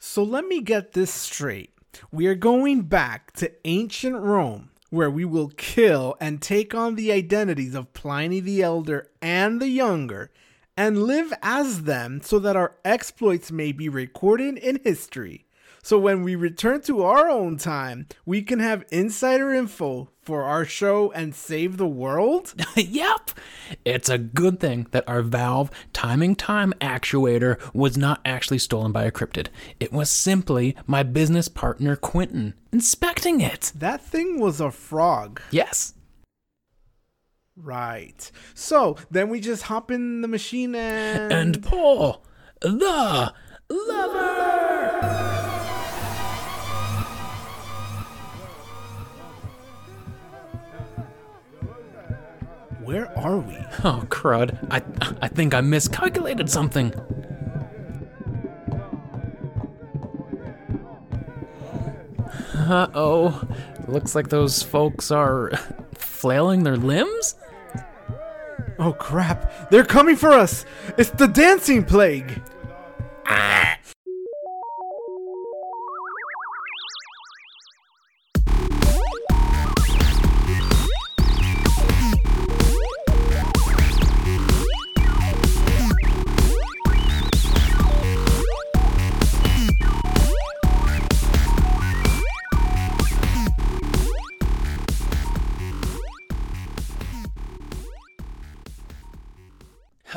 So let me get this straight. We are going back to ancient Rome, where we will kill and take on the identities of Pliny the Elder and the Younger, and live as them so that our exploits may be recorded in history. So when we return to our own time, we can have insider info for our show and save the world? yep. It's a good thing that our Valve timing time actuator was not actually stolen by a cryptid. It was simply my business partner Quentin inspecting it. That thing was a frog. Yes. Right. So then we just hop in the machine and. And pull the lever! Where are we? Oh, crud. I, I think I miscalculated something. Uh oh. Looks like those folks are flailing their limbs? Oh crap! They're coming for us! It's the dancing plague!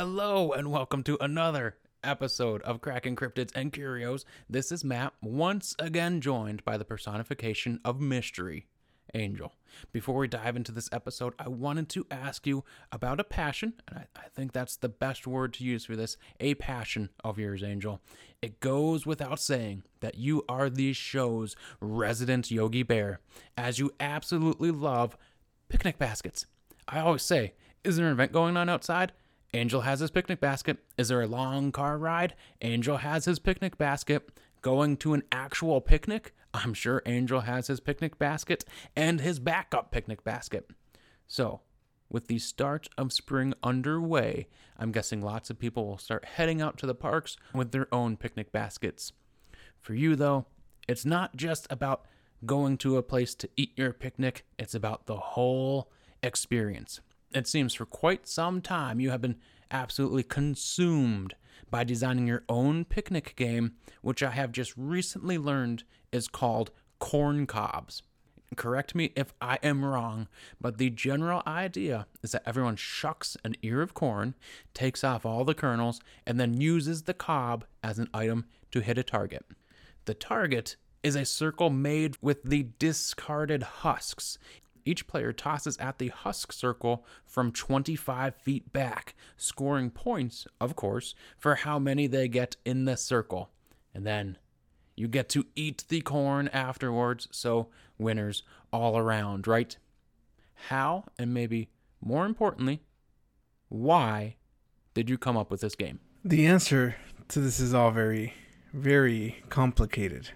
Hello, and welcome to another episode of Cracking Cryptids and Curios. This is Matt, once again joined by the personification of mystery, Angel. Before we dive into this episode, I wanted to ask you about a passion, and I, I think that's the best word to use for this a passion of yours, Angel. It goes without saying that you are these show's resident Yogi Bear, as you absolutely love picnic baskets. I always say, is there an event going on outside? Angel has his picnic basket. Is there a long car ride? Angel has his picnic basket. Going to an actual picnic? I'm sure Angel has his picnic basket and his backup picnic basket. So, with the start of spring underway, I'm guessing lots of people will start heading out to the parks with their own picnic baskets. For you, though, it's not just about going to a place to eat your picnic, it's about the whole experience. It seems for quite some time you have been absolutely consumed by designing your own picnic game, which I have just recently learned is called corn cobs. Correct me if I am wrong, but the general idea is that everyone shucks an ear of corn, takes off all the kernels, and then uses the cob as an item to hit a target. The target is a circle made with the discarded husks. Each player tosses at the husk circle from 25 feet back, scoring points, of course, for how many they get in the circle. And then you get to eat the corn afterwards, so winners all around, right? How, and maybe more importantly, why did you come up with this game? The answer to this is all very, very complicated.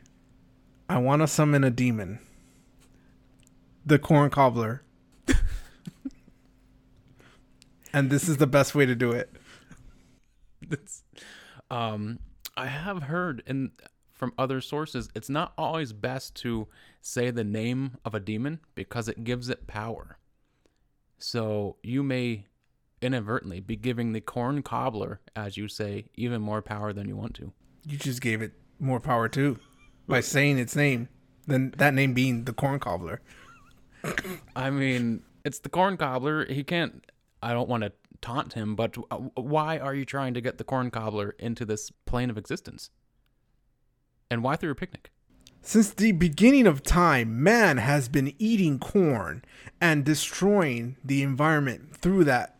I want to summon a demon. The corn cobbler. and this is the best way to do it. That's, um, I have heard in from other sources, it's not always best to say the name of a demon because it gives it power. So you may inadvertently be giving the corn cobbler, as you say, even more power than you want to. You just gave it more power too by saying its name, then that name being the corn cobbler. I mean, it's the corn cobbler. He can't. I don't want to taunt him, but uh, why are you trying to get the corn cobbler into this plane of existence? And why through a picnic? Since the beginning of time, man has been eating corn and destroying the environment through that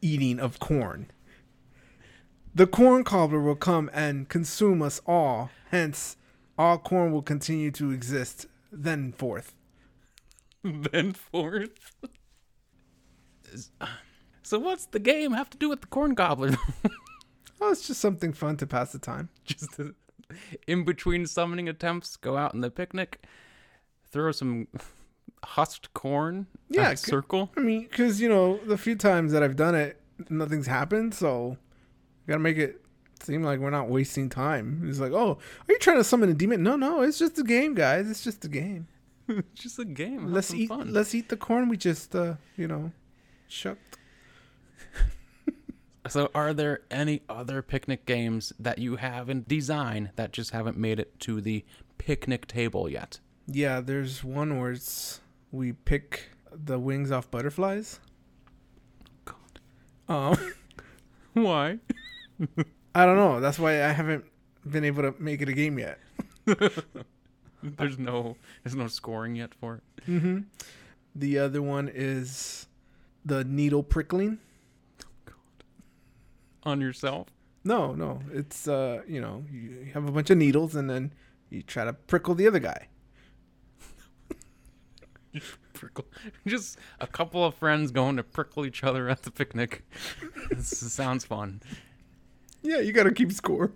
eating of corn. The corn cobbler will come and consume us all, hence, all corn will continue to exist thenforth. Thenforth? So, what's the game have to do with the corn cobbler? Oh, it's just something fun to pass the time. Just uh, in between summoning attempts, go out in the picnic, throw some husked corn Yeah, at a c- circle. I mean, because, you know, the few times that I've done it, nothing's happened, so you gotta make it seem like we're not wasting time. It's like, "Oh, are you trying to summon a demon?" No, no, it's just a game, guys. It's just a game. It's just a game. Have let's eat. fun. Let's eat the corn we just, uh, you know, shucked. So, are there any other picnic games that you have in design that just haven't made it to the picnic table yet? Yeah, there's one where it's we pick the wings off butterflies. God. Um, Why? I don't know. That's why I haven't been able to make it a game yet. There's no there's no scoring yet for it. Mm-hmm. The other one is the needle prickling. Oh God. On yourself? No, no, it's uh, you know, you have a bunch of needles and then you try to prickle the other guy. Prickle. Just a couple of friends going to prickle each other at the picnic. this sounds fun. Yeah, you got to keep score.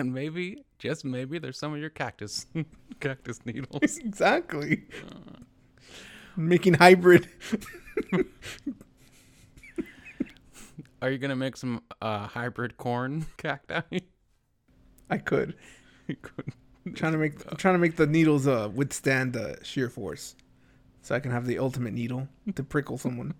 And maybe, just maybe, there's some of your cactus cactus needles. exactly. Making hybrid. Are you gonna make some uh, hybrid corn cacti? I could. Could. trying to make I'm trying to make the needles uh withstand the shear force, so I can have the ultimate needle to prickle someone.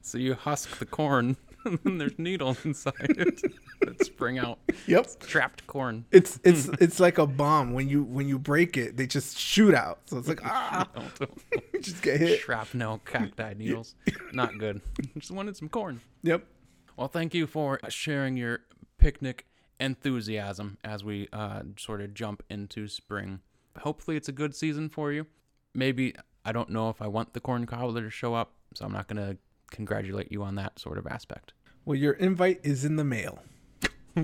So you husk the corn, and then there's needles inside it that spring out. Yep. Trapped corn. It's it's it's like a bomb when you when you break it, they just shoot out. So it's like ah, you just get hit. Shrapnel cacti needles. Not good. Just wanted some corn. Yep. Well, thank you for sharing your picnic enthusiasm as we uh, sort of jump into spring. Hopefully, it's a good season for you. Maybe I don't know if I want the corn cobbler to show up, so I'm not going to congratulate you on that sort of aspect. Well, your invite is in the mail,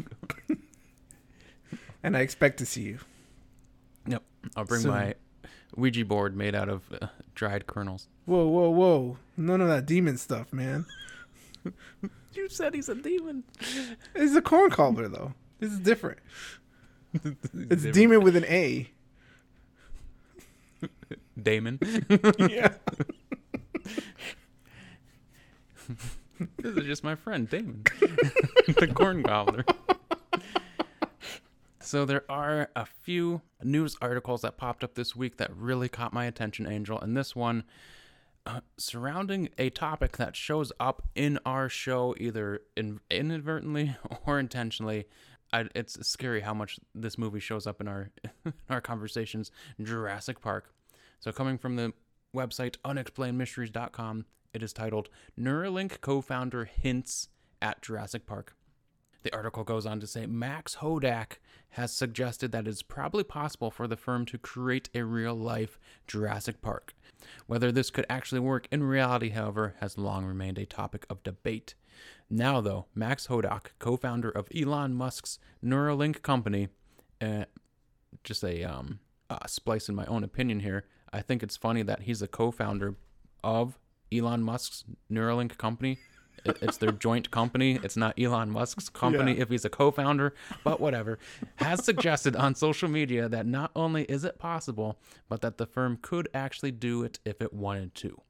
and I expect to see you. Yep, I'll bring Soon. my Ouija board made out of uh, dried kernels. Whoa, whoa, whoa! None of that demon stuff, man. You said he's a demon. It's a corn cobbler though. This is different. It's demon with an A. Damon. yeah. This is just my friend Damon, the corn gobbler. So there are a few news articles that popped up this week that really caught my attention, Angel, and this one uh, surrounding a topic that shows up in our show either in, inadvertently or intentionally. I, it's scary how much this movie shows up in our in our conversations. Jurassic Park. So coming from the website unexplainedmysteries.com, it is titled Neuralink co-founder hints at Jurassic Park. The article goes on to say Max Hodak has suggested that it's probably possible for the firm to create a real life Jurassic Park. Whether this could actually work in reality, however, has long remained a topic of debate. Now, though, Max Hodak, co founder of Elon Musk's Neuralink company, uh, just a um, uh, splice in my own opinion here, I think it's funny that he's a co founder of Elon Musk's Neuralink company. It's their joint company. It's not Elon Musk's company Yeah. if he's a co founder, but whatever. Has suggested on social media that not only is it possible, but that the firm could actually do it if it wanted to.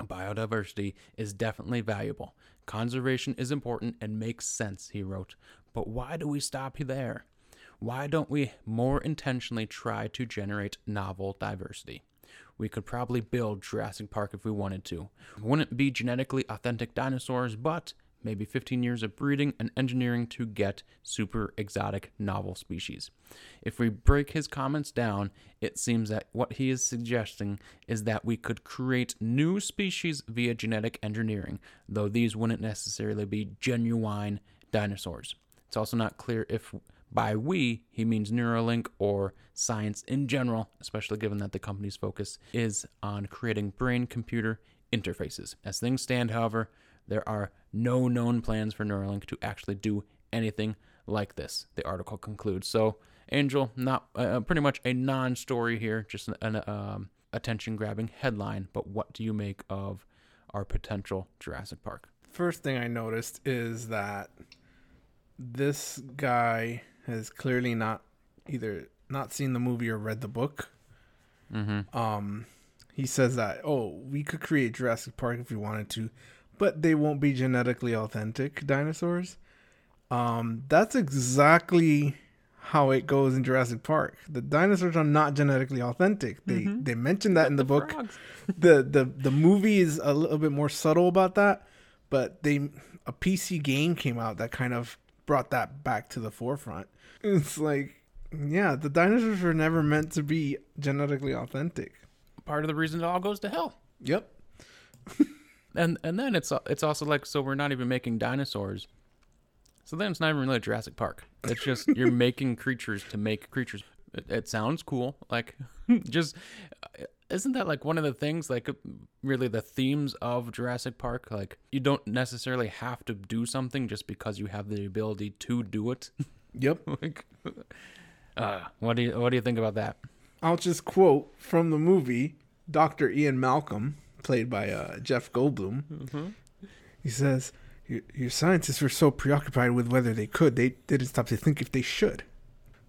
Biodiversity is definitely valuable. Conservation is important and makes sense, he wrote. But why do we stop there? Why don't we more intentionally try to generate novel diversity? We could probably build Jurassic Park if we wanted to. Wouldn't be genetically authentic dinosaurs, but maybe 15 years of breeding and engineering to get super exotic novel species. If we break his comments down, it seems that what he is suggesting is that we could create new species via genetic engineering, though these wouldn't necessarily be genuine dinosaurs. It's also not clear if by we he means Neuralink or science in general, especially given that the company's focus is on creating brain computer interfaces. As things stand, however, there are no known plans for Neuralink to actually do anything like this, the article concludes. So, Angel, not uh, pretty much a non story here, just an, an um, attention grabbing headline. But what do you make of our potential Jurassic Park? First thing I noticed is that this guy has clearly not either not seen the movie or read the book. Mm-hmm. Um, he says that oh, we could create Jurassic Park if we wanted to, but they won't be genetically authentic dinosaurs. Um, that's exactly how it goes in Jurassic Park. The dinosaurs are not genetically authentic. They they mentioned that in the, book. the the the movie is a little bit more subtle about that, but they a PC game came out that kind of brought that back to the forefront. It's like, yeah, the dinosaurs were never meant to be genetically authentic. Part of the reason it all goes to hell. Yep. And and then it's it's also like so we're not even making dinosaurs. So then it's not even really Jurassic Park. It's just you're making creatures to make creatures. It, it sounds cool. Like just isn't that like one of the things like really the themes of Jurassic Park like you don't necessarily have to do something just because you have the ability to do it. Yep. like uh, what do you what do you think about that? I'll just quote from the movie Dr. Ian Malcolm, played by uh, Jeff Goldblum. He says, your, your scientists were so preoccupied with whether they could, they didn't stop to think if they should.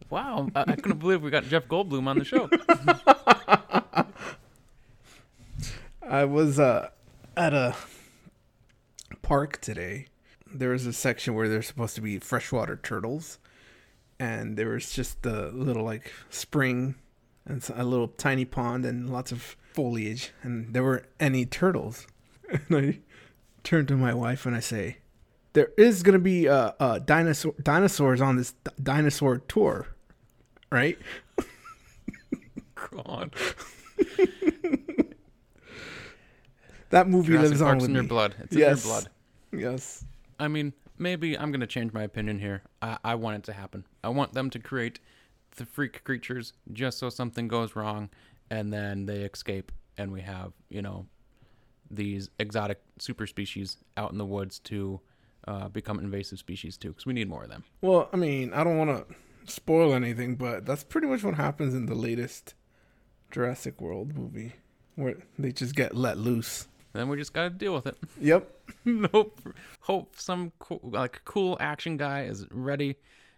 Wow, I, I couldn't believe we got Jeff Goldblum on the show. I was uh, at a park today. There was a section where there's supposed to be freshwater turtles, and there was just a little like spring and a little tiny pond and lots of foliage, and there weren't any turtles. And I turn to my wife and I say, "There is gonna be uh, uh dinosaur dinosaurs on this d- dinosaur tour, right?" God. That movie Jurassic lives on with in your me. blood. It's Yes. in your blood. Yes. I mean, maybe I'm gonna change my opinion here. I, I want it to happen. I want them to create the freak creatures just so something goes wrong, and then they escape, and we have you know these exotic super species out in the woods to uh, become invasive species too, because we need more of them. Well, I mean, I don't want to spoil anything, but that's pretty much what happens in the latest Jurassic World movie, where they just get let loose. Then we just gotta deal with it. Yep. hope, hope some cool, like cool action guy is ready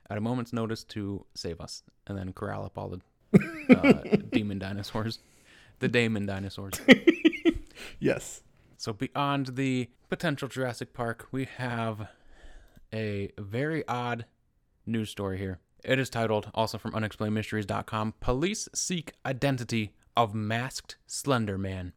at a moment's notice to save us, and then corral up all the uh, demon dinosaurs, the Damon dinosaurs. Yes. So beyond the potential Jurassic Park, we have a very odd news story here. It is titled, also from unexplainedmysteries.com, Police Seek Identity of Masked Slender Man.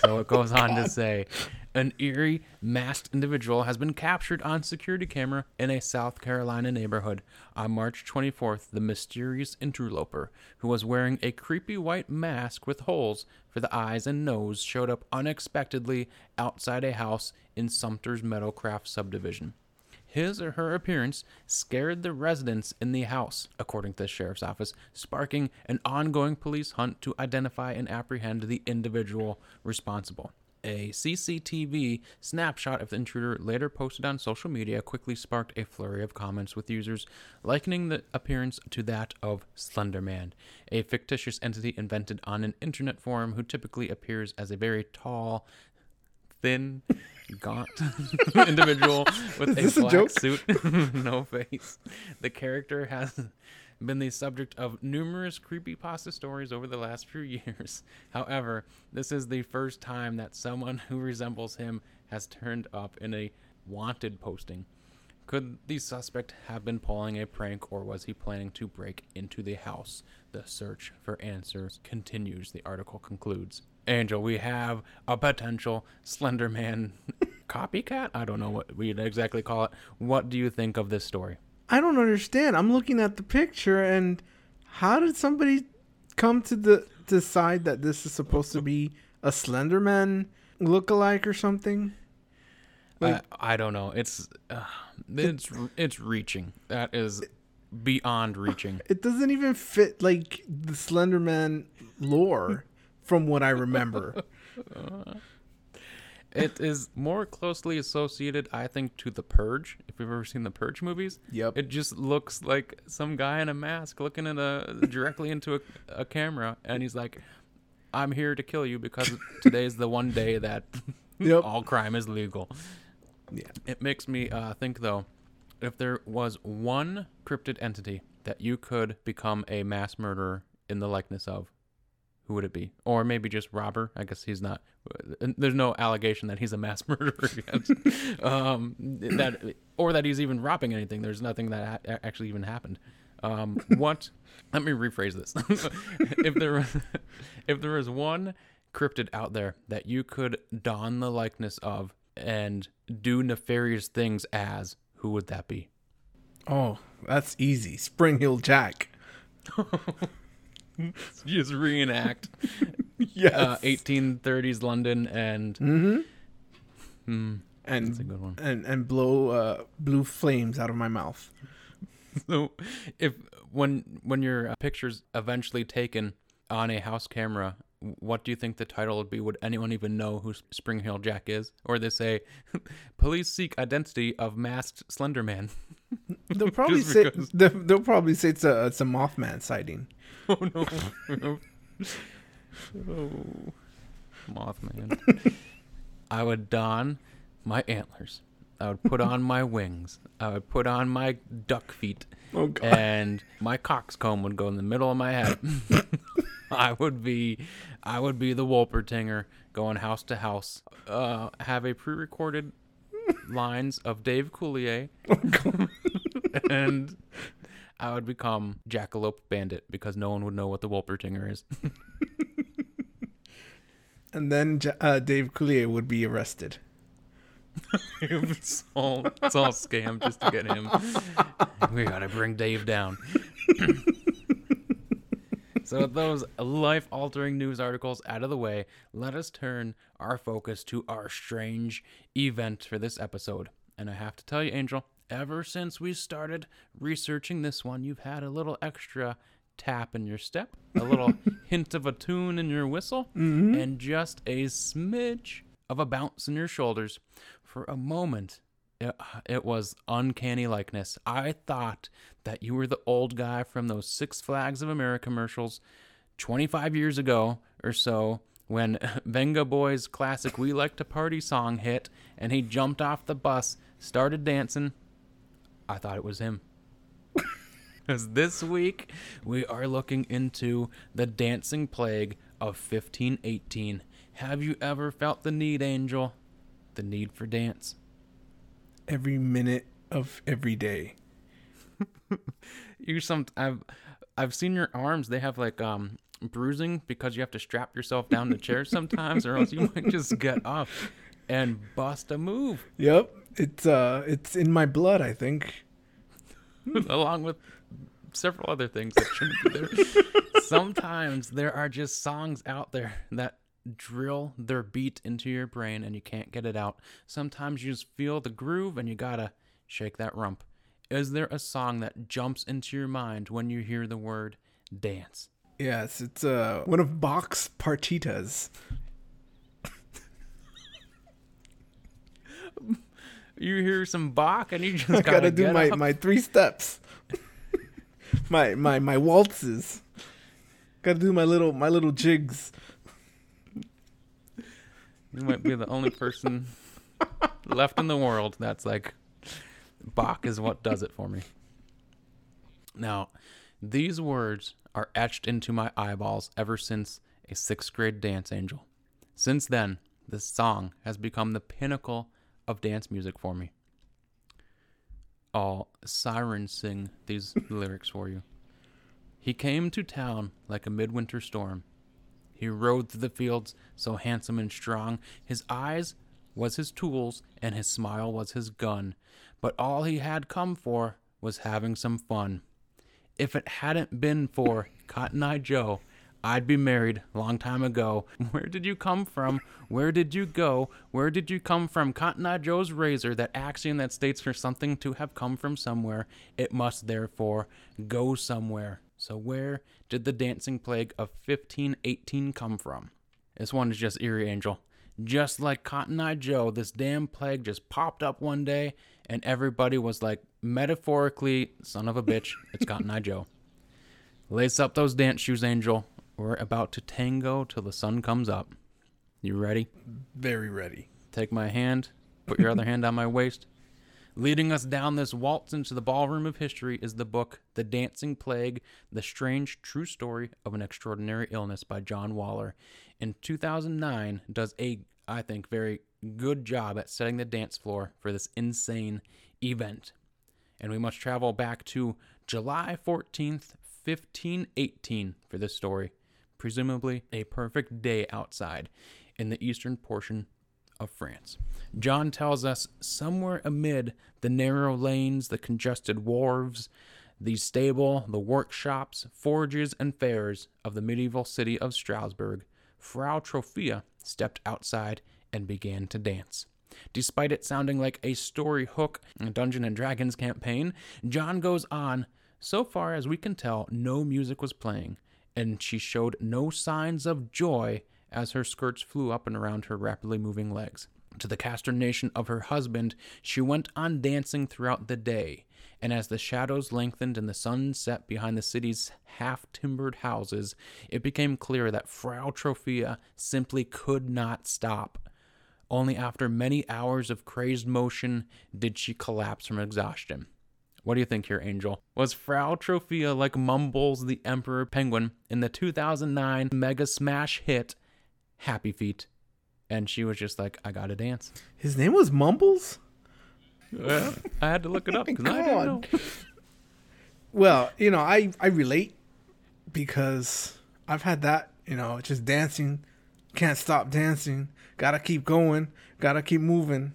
So it goes on to say an eerie masked individual has been captured on security camera in a South Carolina neighborhood. On March 24th, the mysterious interloper, who was wearing a creepy white mask with holes for the eyes and nose, showed up unexpectedly outside a house in Sumter's Meadowcraft subdivision. His or her appearance scared the residents in the house, according to the sheriff's office, sparking an ongoing police hunt to identify and apprehend the individual responsible. A CCTV snapshot of the intruder later posted on social media quickly sparked a flurry of comments with users likening the appearance to that of Slender Man, a fictitious entity invented on an internet forum who typically appears as a very tall, thin, gaunt individual with this a a black joke? suit, no face. The character has been the subject of numerous creepypasta stories over the last few years. However, this is the first time that someone who resembles him has turned up in a wanted posting. Could the suspect have been pulling a prank or was he planning to break into the house? The search for answers continues, the article concludes. Angel, we have a potential Slender Man copycat? I don't know what we'd exactly call it. What do you think of this story? I don't understand. I'm looking at the picture, and how did somebody come to the decide that this is supposed to be a Slenderman lookalike or something? Like- I, I don't know. It's uh, it's it's reaching. That is beyond reaching. It doesn't even fit like the Slenderman lore from what I remember. It is more closely associated, I think, to the Purge. If you've ever seen the Purge movies, Yep. it just looks like some guy in a mask looking at a directly into a, a camera, and he's like, "I'm here to kill you because today is the one day that Yep. all crime is legal." Yeah. It makes me uh, think though, if there was one cryptid entity that you could become a mass murderer in the likeness of, who would it be? Or maybe just robber. I guess he's not. There's no allegation that he's a mass murderer yet. um, that or that he's even robbing anything. There's nothing that ha- actually even happened. Um, what? let me rephrase this. if there, if there was one cryptid out there that you could don the likeness of and do nefarious things as, who would that be? Oh, that's easy. Spring Heeled Jack. Just reenact Yes. uh, 1830s London and mm-hmm. hmm, And that's a good one. and and blow uh, blue flames out of my mouth. So, if when when your uh, picture's eventually taken on a house camera, what do you think the title would be? Would anyone even know who Spring Heeled Jack is? Or they say, "Police seek identity of masked Slender Man." They'll probably say they'll, they'll probably say it's a it's a Mothman sighting. oh no! oh, Mothman. I would don my antlers. I would put on my wings. I would put on my duck feet. Oh god. and my coxcomb would go in the middle of my head. I would be, I would be the Wolpertinger going house to house. Uh, have a pre-recorded lines of Dave Coulier, Oh, and I would become Jackalope Bandit because no one would know what the Wolpertinger is. And then uh, Dave Coulier would be arrested. it's all, it's all scam just to get him. We gotta bring Dave down. so, with those life altering news articles out of the way, let us turn our focus to our strange event for this episode. And I have to tell you, Angel, ever since we started researching this one, you've had a little extra tap in your step, a little hint of a tune in your whistle, mm-hmm. and just a smidge of a bounce in your shoulders. For a moment, it, uh, it was uncanny likeness. I thought that you were the old guy from those Six Flags of America commercials 25 years ago or so when Vengaboys' classic We Like to Party song hit and he jumped off the bus, started dancing. I thought it was him. Because this week we are looking into the dancing plague of 1518. Have you ever felt the need, Angel? The need for dance? Every minute of every day. You some I've I've seen your arms. They have like um bruising because you have to strap yourself down to chairs sometimes, or else you might just get up and bust a move Yep. It's uh it's in my blood, I think. along with several other things that shouldn't be there. Sometimes there are just songs out there that drill their beat into your brain and you can't get it out. Sometimes you just feel the groove and you gotta shake that rump. Is there a song that jumps into your mind when you hear the word dance? Yes, it's uh one of Bach's partitas. You hear some Bach and you just I gotta, gotta do my, up. my three steps. my my my waltzes. Gotta do my little my little jigs. You might be the only person left in the world that's like, Bach is what does it for me. Now, these words are etched into my eyeballs ever since a sixth grade dance angel. Since then, this song has become the pinnacle of dance music for me. I'll siren sing these lyrics for you. He came to town like a midwinter storm. He rode through the fields so handsome and strong. His eyes was his tools, and his smile was his gun. But all he had come for was having some fun. If it hadn't been for Cotton Eye Joe, I'd be married long time ago. Where did you come from? Where did you go? Where did you come from? Cotton Eye Joe's razor, that axiom that states for something to have come from somewhere, it must therefore go somewhere. So where did the dancing plague of 1518 come from? This one is just Eerie Angel. Just like Cotton Eye Joe, this damn plague just popped up one day, and everybody was like, metaphorically, son of a bitch, it's Cotton Eye Joe. Lace up those dance shoes, Angel. We're about to tango till the sun comes up. You ready? Very ready. Take my hand, put your other hand on my waist. Leading us down this waltz into the ballroom of history is the book The Dancing Plague The Strange True Story of an Extraordinary Illness by John Waller. In 2009, does a, I think, very good job at setting the dance floor for this insane event. And we must travel back to July 14th, 1518 for this story, presumably a perfect day outside in the eastern portion of France. John tells us somewhere amid the narrow lanes, the congested wharves, the stable, the workshops, forges, and fairs of the medieval city of Strasbourg, Frau Troffea stepped outside and began to dance. Despite it sounding like a story hook in a Dungeon and Dragons campaign, John goes on. So far as we can tell, no music was playing, and she showed no signs of joy as her skirts flew up and around her rapidly moving legs. To the consternation of her husband, she went on dancing throughout the day, and as the shadows lengthened and the sun set behind the city's half timbered houses, it became clear that Frau Troffea simply could not stop. Only after many hours of crazed motion did she collapse from exhaustion. What do you think here, Angel? Was Frau Troffea like Mumbles the Emperor Penguin in the 2009 mega smash hit Happy Feet? And she was just like, I gotta dance. His name was Mumbles? Well, I had to look it up because I didn't know. Well, you know, I, I relate because I've had that, you know, just dancing, can't stop dancing, gotta keep going, gotta keep moving.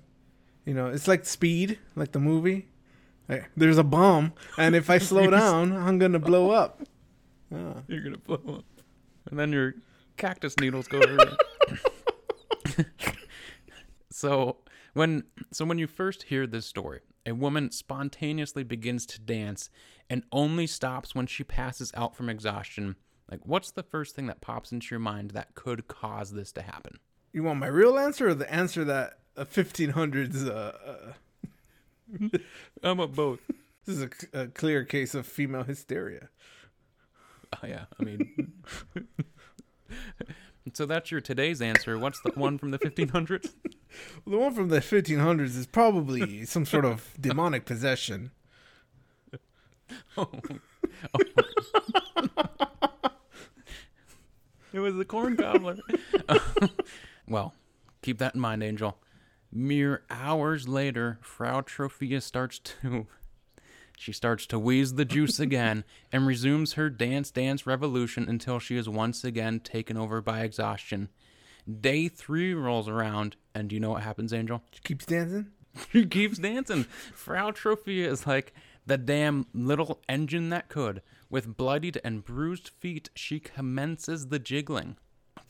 You know, it's like speed, like the movie. Like, there's a bomb, and if I slow down, I'm gonna blow up. Yeah. You're gonna blow up. And then your cactus needles go everywhere. so when so when you first hear this story, a woman spontaneously begins to dance and only stops when she passes out from exhaustion. Like what's the first thing that pops into your mind that could cause this to happen? You want my real answer or the answer that a 1500s? Uh, uh, I'm a both. this is a, a clear case of female hysteria. Oh yeah, I mean So that's your today's answer. What's the one from the 1500s? The one from the 1500s is probably some sort of demonic possession. Oh. oh it was the corn cobbler. well, keep that in mind, Angel. Mere hours later, Frau Troffea starts to she starts to wheeze the juice again and resumes her dance dance revolution until she is once again taken over by exhaustion. Day three rolls around, and do you know what happens, Angel? She keeps dancing. She keeps dancing. Frau Troffea is like the damn little engine that could. With bloodied and bruised feet, she commences the jiggling.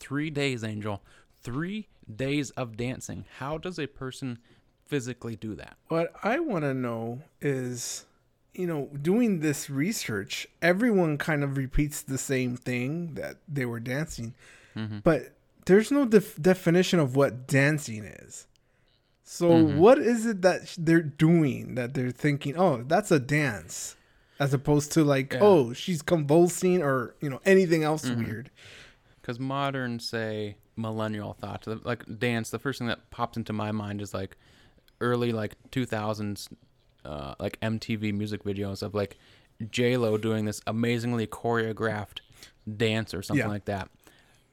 Three days, Angel. Three days of dancing. How does a person physically do that? What I want to know is, you know, doing this research, everyone kind of repeats the same thing that they were dancing, mm-hmm. but there's no def- definition of what dancing is. So mm-hmm. what is it that they're doing that they're thinking, oh, that's a dance, as opposed to like, Yeah. oh, she's convulsing or you know anything else mm-hmm. weird. Because modern, say, millennial thought, the- like dance, the first thing that pops into my mind is like early like 2000s, uh, like MTV music videos of like J Lo doing this amazingly choreographed dance or something Yeah. like that.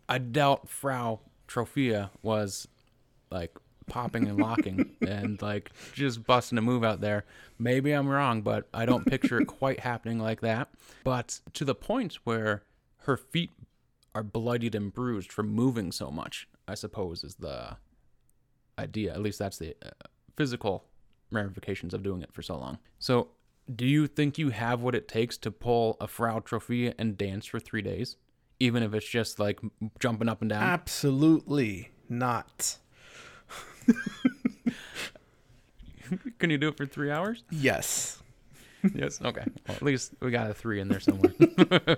I doubt Frau Troffea was like popping and locking and like just busting a move out there. Maybe I'm wrong, but I don't picture it quite happening like that. But to the point where her feet are bloodied and bruised from moving so much, I suppose is the idea. At least that's the uh, physical ramifications of doing it for so long. So, do you think you have what it takes to pull a Frau Troffea and dance for three days? Even if it's just like jumping up and down? Absolutely not. Can you do it for three hours? Yes. yes. Okay. Well, at least we got a three in there somewhere.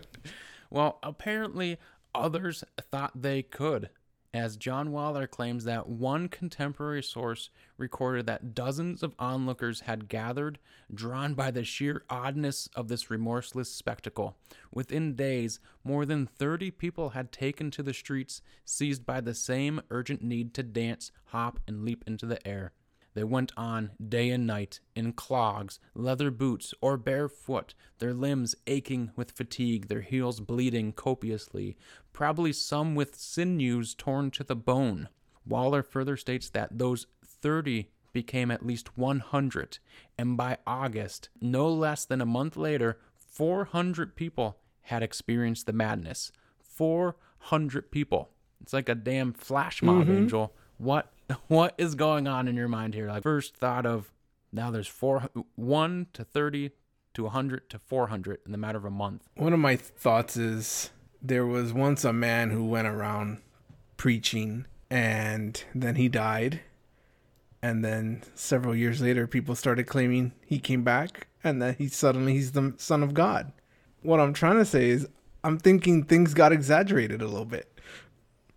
well, apparently others thought they could, as John Waller claims that one contemporary source recorded that dozens of onlookers had gathered, drawn by the sheer oddness of this remorseless spectacle. Within days, more than 30 people had taken to the streets, seized by the same urgent need to dance, hop, and leap into the air. They went on day and night in clogs, leather boots, or barefoot, their limbs aching with fatigue, their heels bleeding copiously, probably some with sinews torn to the bone. Waller further states that those 30 became at least 100, and by August, no less than a month later, 400 people had experienced the madness. 400 people. It's like a damn flash mob, mm-hmm. Angel. What what is going on in your mind here? Like first thought of now there's four one to 30 to 100 to 400 in the matter of a month. One of my thoughts is there was once a man who went around preaching and then he died. And then several years later, people started claiming he came back and that he suddenly he's the son of God. What I'm trying to say is, I'm thinking things got exaggerated a little bit.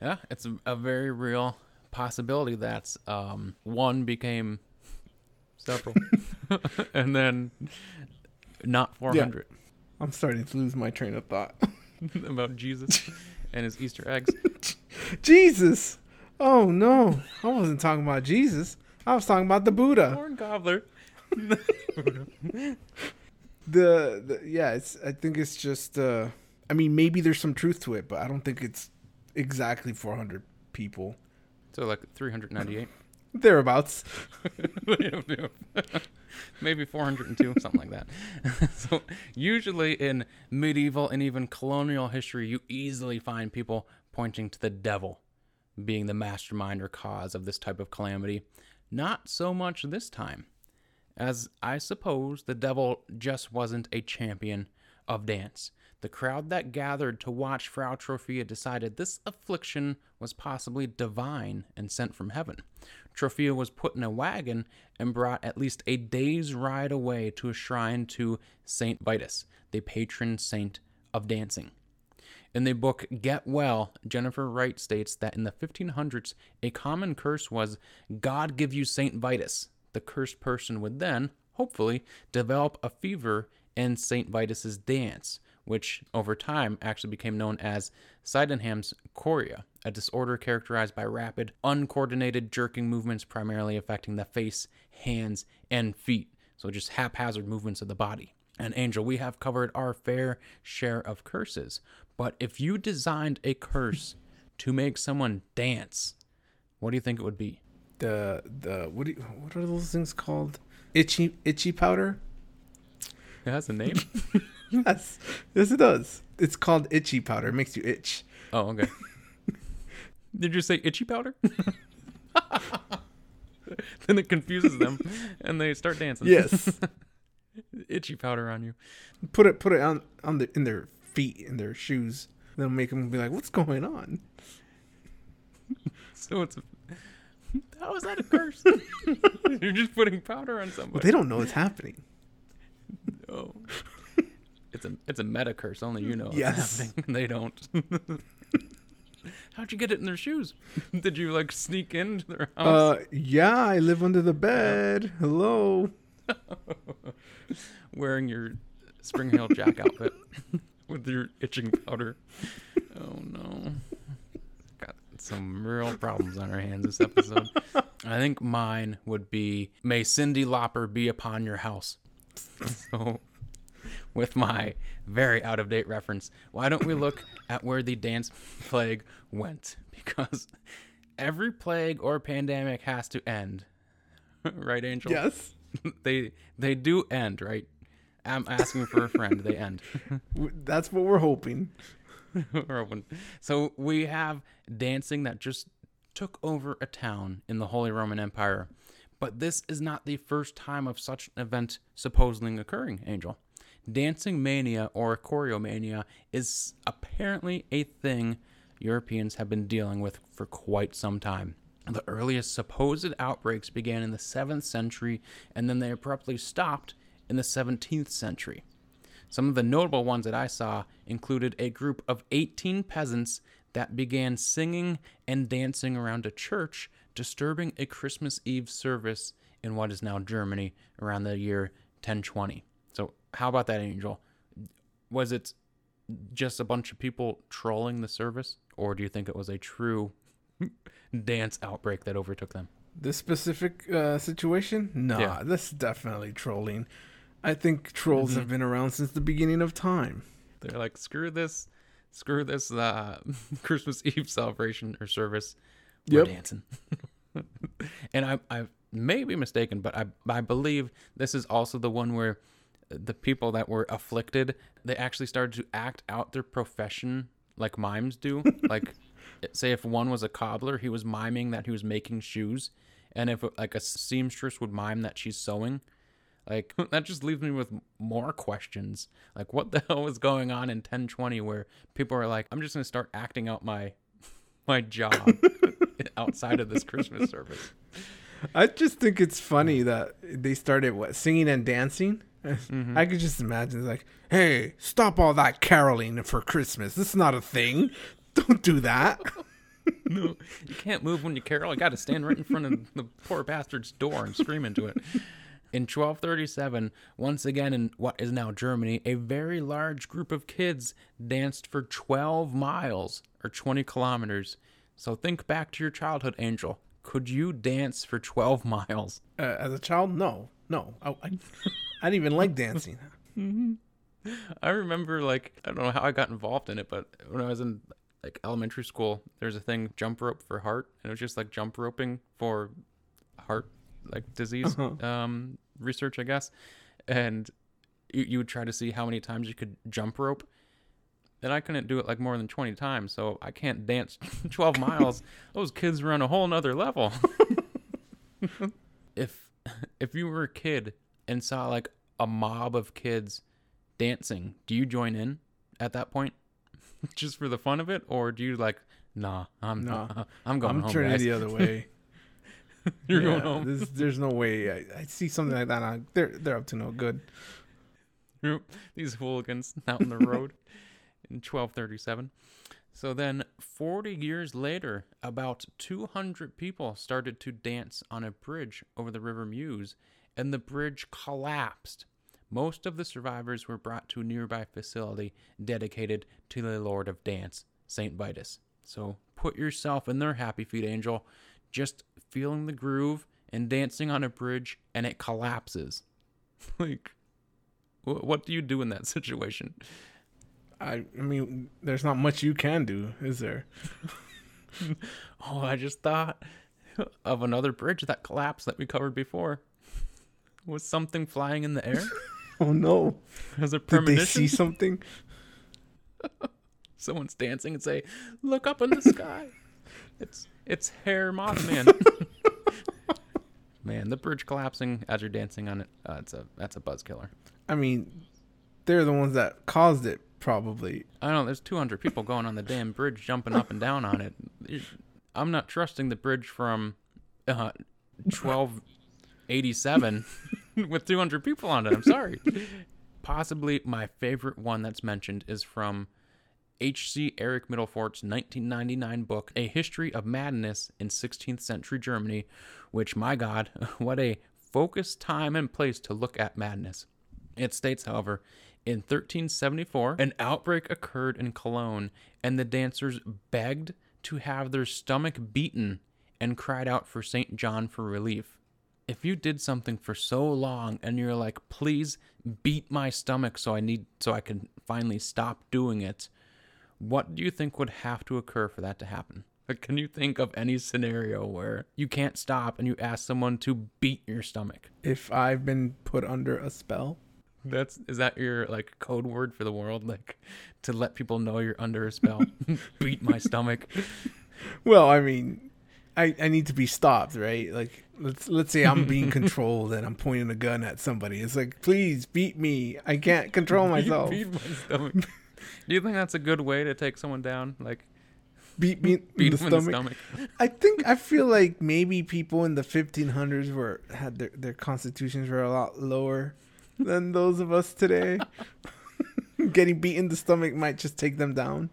Yeah, it's a, a very real possibility that um, one became several, and then not 400 I'm starting to lose my train of thought. about Jesus and his Easter eggs. Jesus! Oh no, I wasn't talking about Jesus. I was talking about the Buddha. Corn gobbler. the, the yeah it's i think it's just uh i mean maybe there's some truth to it but i don't think it's exactly 400 people So like 398. thereabouts Maybe 402, something like that. so, usually in medieval and even colonial history, you easily find people pointing to the devil being the mastermind or cause of this type of calamity. Not so much this time, as I suppose the devil just wasn't a champion of dance. The crowd that gathered to watch Frau Troffea decided this affliction was possibly divine and sent from heaven. Troffea was put in a wagon and brought at least a day's ride away to a shrine to Saint Vitus, the patron saint of dancing. In the book Get Well, Jennifer Wright states that in the 1500s, a common curse was God give you Saint Vitus. The cursed person would then, hopefully, develop a fever in Saint Vitus's dance, which over time actually became known as Sydenham's chorea, a disorder characterized by rapid, uncoordinated jerking movements primarily affecting the face, hands, and feet. So just haphazard movements of the body. And Angel, we have covered our fair share of curses. But if you designed a curse to make someone dance, what do you think it would be? the the what do you, what are those things called itchy itchy powder It has a name. yes yes it does it's called itchy powder it makes you itch oh, okay. Did you say itchy powder? then it confuses them, and they start dancing. yes itchy powder on you. put it put it on on the in their feet in their shoes that'll make them be like what's going on So it's. How is that a curse? You're just putting powder on but somebody. they don't know it's happening Oh. It's a it's a meta curse. Only you know. Yes. They don't. How'd you get it in their shoes? Did you like sneak into their house? uh yeah i live under the bed hello wearing your Spring Heeled Jack outfit with your itching powder. Oh no. Got some real problems on our hands this episode. I think mine would be May Cyndi Lauper be upon your house. So, with my very out of date reference, why don't we look at where the dance plague went? Because every plague or pandemic has to end. right, Angel? yes they they do end, right? I'm asking for a friend. They end. That's what we're hoping We're open. So we have dancing that just took over a town in the Holy Roman Empire. But this is not the first time of such an event supposedly occurring, Angel. Dancing mania or choreomania is apparently a thing Europeans have been dealing with for quite some time. The earliest supposed outbreaks began in the 7th century and then they abruptly stopped in the 17th century. Some of the notable ones that I saw included a group of 18 peasants that began singing and dancing around a church, disturbing a Christmas Eve service in what is now Germany around the year 1020. How about that, Angel? Was it just a bunch of people trolling the service, or do you think it was a true dance outbreak that overtook them? This specific uh, situation? Nah, Yeah. this is definitely trolling. I think trolls Mm-hmm. have been around since the beginning of time. They're like, screw this, screw this uh, Christmas Eve celebration or service. We're Yep. dancing. and I, I may be mistaken, but I, I believe this is also the one where the people that were afflicted, they actually started to act out their profession like mimes do. like, say if one was a cobbler, he was miming that he was making shoes, and if like a seamstress would mime that she's sewing. Like that just leaves me with more questions. Like what the hell was going on in 1020 where people are like, I'm just gonna start acting out my my job outside of this Christmas service. I just think it's funny that they started what singing and dancing. Mm-hmm. I could just imagine it's like, "Hey, stop all that caroling for Christmas. This is not a thing. Don't do that." No, you can't move when you carol. I got to stand right in front of the poor bastard's door and scream into it. In 1237, once again in what is now Germany, a very large group of kids danced for 12 miles or 20 kilometers. So think back to your childhood, Angel. Could you dance for 12 miles? Uh, as a child, no, no, I, I, I didn't even like dancing. I remember like I don't know how I got involved in it, but when I was in like elementary school, there's a thing jump rope for heart, and it was just like jump roping for heart like disease um, research, I guess. And you, you would try to see how many times you could jump rope. And I couldn't do it like more than 20 times, so I can't dance 12 miles. Those kids were on a whole nother level. if if you were a kid and saw like a mob of kids dancing, do you join in at that point? Just for the fun of it? Or do you like, nah, I'm Nah. I'm going I'm home. turning guys. the other way. You're Yeah, going home. There's, there's no way. I, I see something like that. I, they're they're up to no good. these hooligans out in the road in 1237. So then, 40 years later, about 200 people started to dance on a bridge over the River Meuse, and the bridge collapsed. Most of the survivors were brought to a nearby facility dedicated to the Lord of Dance, St. Vitus. So put yourself in their happy feet, Angel, just feeling the groove and dancing on a bridge, and it collapses. like, What do you do in that situation? I I mean, there's not much you can do, is there? Oh, I just thought of another bridge that collapsed that we covered before. Was something flying in the air Oh no! as a Did they see something? Someone's dancing and say, "Look up in the sky." it's it's Hair Mothman. Man, the bridge collapsing as you're dancing on it. Uh, it's a that's a buzz killer. I mean, they're the ones that caused it, probably. I don't know. There's 200 people going on the damn bridge, jumping up and down on it. I'm not trusting the bridge from uh, 1287 with 200 people on it. I'm sorry. Possibly my favorite one that's mentioned is from H.C. Erik Midelfort's 1999 book, A History of Madness in 16th Century Germany, which, my God, what a focused time and place to look at madness. It states, however, in 1374, an outbreak occurred in Cologne, and the dancers begged to have their stomach beaten and cried out for St. John for relief. If you did something for so long and you're like, please beat my stomach so I need so I can finally stop doing it, what do you think would have to occur for that to happen? Like, can you think of any scenario where you can't stop and you ask someone to beat your stomach? If I've been put under a spell, That's is that your like code word for the world, like to let people know you're under a spell? Beat my stomach. well, I mean, I I need to be stopped, right? Like let's let's say I'm being controlled and I'm pointing a gun at somebody. It's like, please beat me. I can't control myself. Beat my stomach. Do you think that's a good way to take someone down? Like Beat me beat the them in stomach. the stomach. I think I feel like maybe people in the 1500s were had their their constitutions were a lot lower than those of us today. Getting beat in the stomach might just take them down.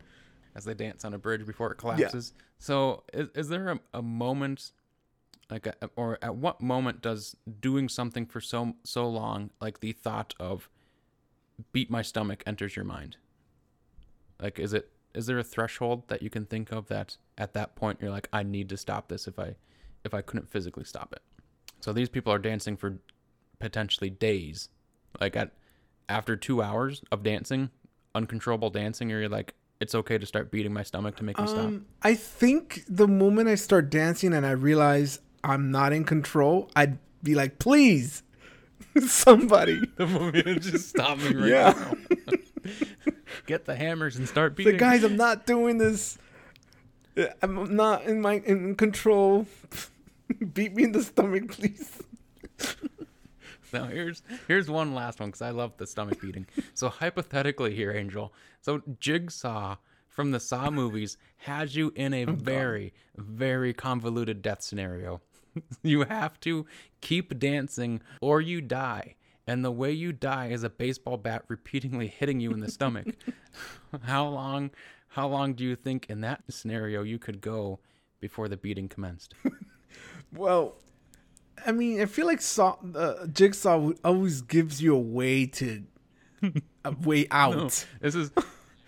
as they dance on a bridge before it collapses. So, is, is there a, a moment, like, a, or at what moment does doing something for so so long, like the thought of beat my stomach, enters your mind? Like, is it is there a threshold that you can think of that at that point you're like, I need to stop this if I if I couldn't physically stop it. So these people are dancing for potentially days. Like at after two hours of dancing, uncontrollable dancing, or you're like, it's okay to start beating my stomach to make me stop. Um, I think the moment I start dancing and I realize I'm not in control, I'd be like, please, somebody. The movie just stop me right Yeah. now. Get the hammers and start beating. The guys, I'm not doing this. I'm not in my in control. Beat me in the stomach, please. Now here's here's one last one because I love the stomach beating. so hypothetically here, Angel. So Jigsaw from the Saw movies has you in Oh, a very very convoluted death scenario. you have to keep dancing or you die. And the way you die is a baseball bat repeatedly hitting you in the stomach. how long how long do you think in that scenario you could go before the beating commenced? Well, I mean, I feel like Saw, uh, Jigsaw always gives you a way to a way out. This is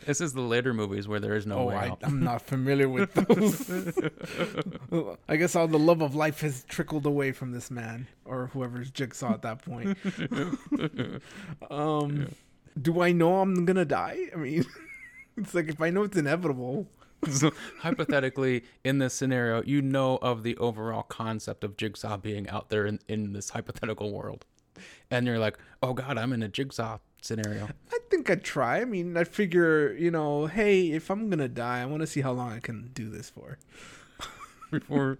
this is the later movies where there is no Oh, way I, out. I'm not familiar with those. I guess all the love of life has trickled away from this man or whoever's Jigsaw at that point. um, do I know I'm gonna die? I mean, it's like if I know it's inevitable. so hypothetically, in this scenario, you know of the overall concept of Jigsaw being out there in, in this hypothetical world. And you're like, oh God, I'm in a Jigsaw scenario. I think I'd try. I mean, I figure, you know, hey, if I'm gonna die, I want to see how long I can do this for. Before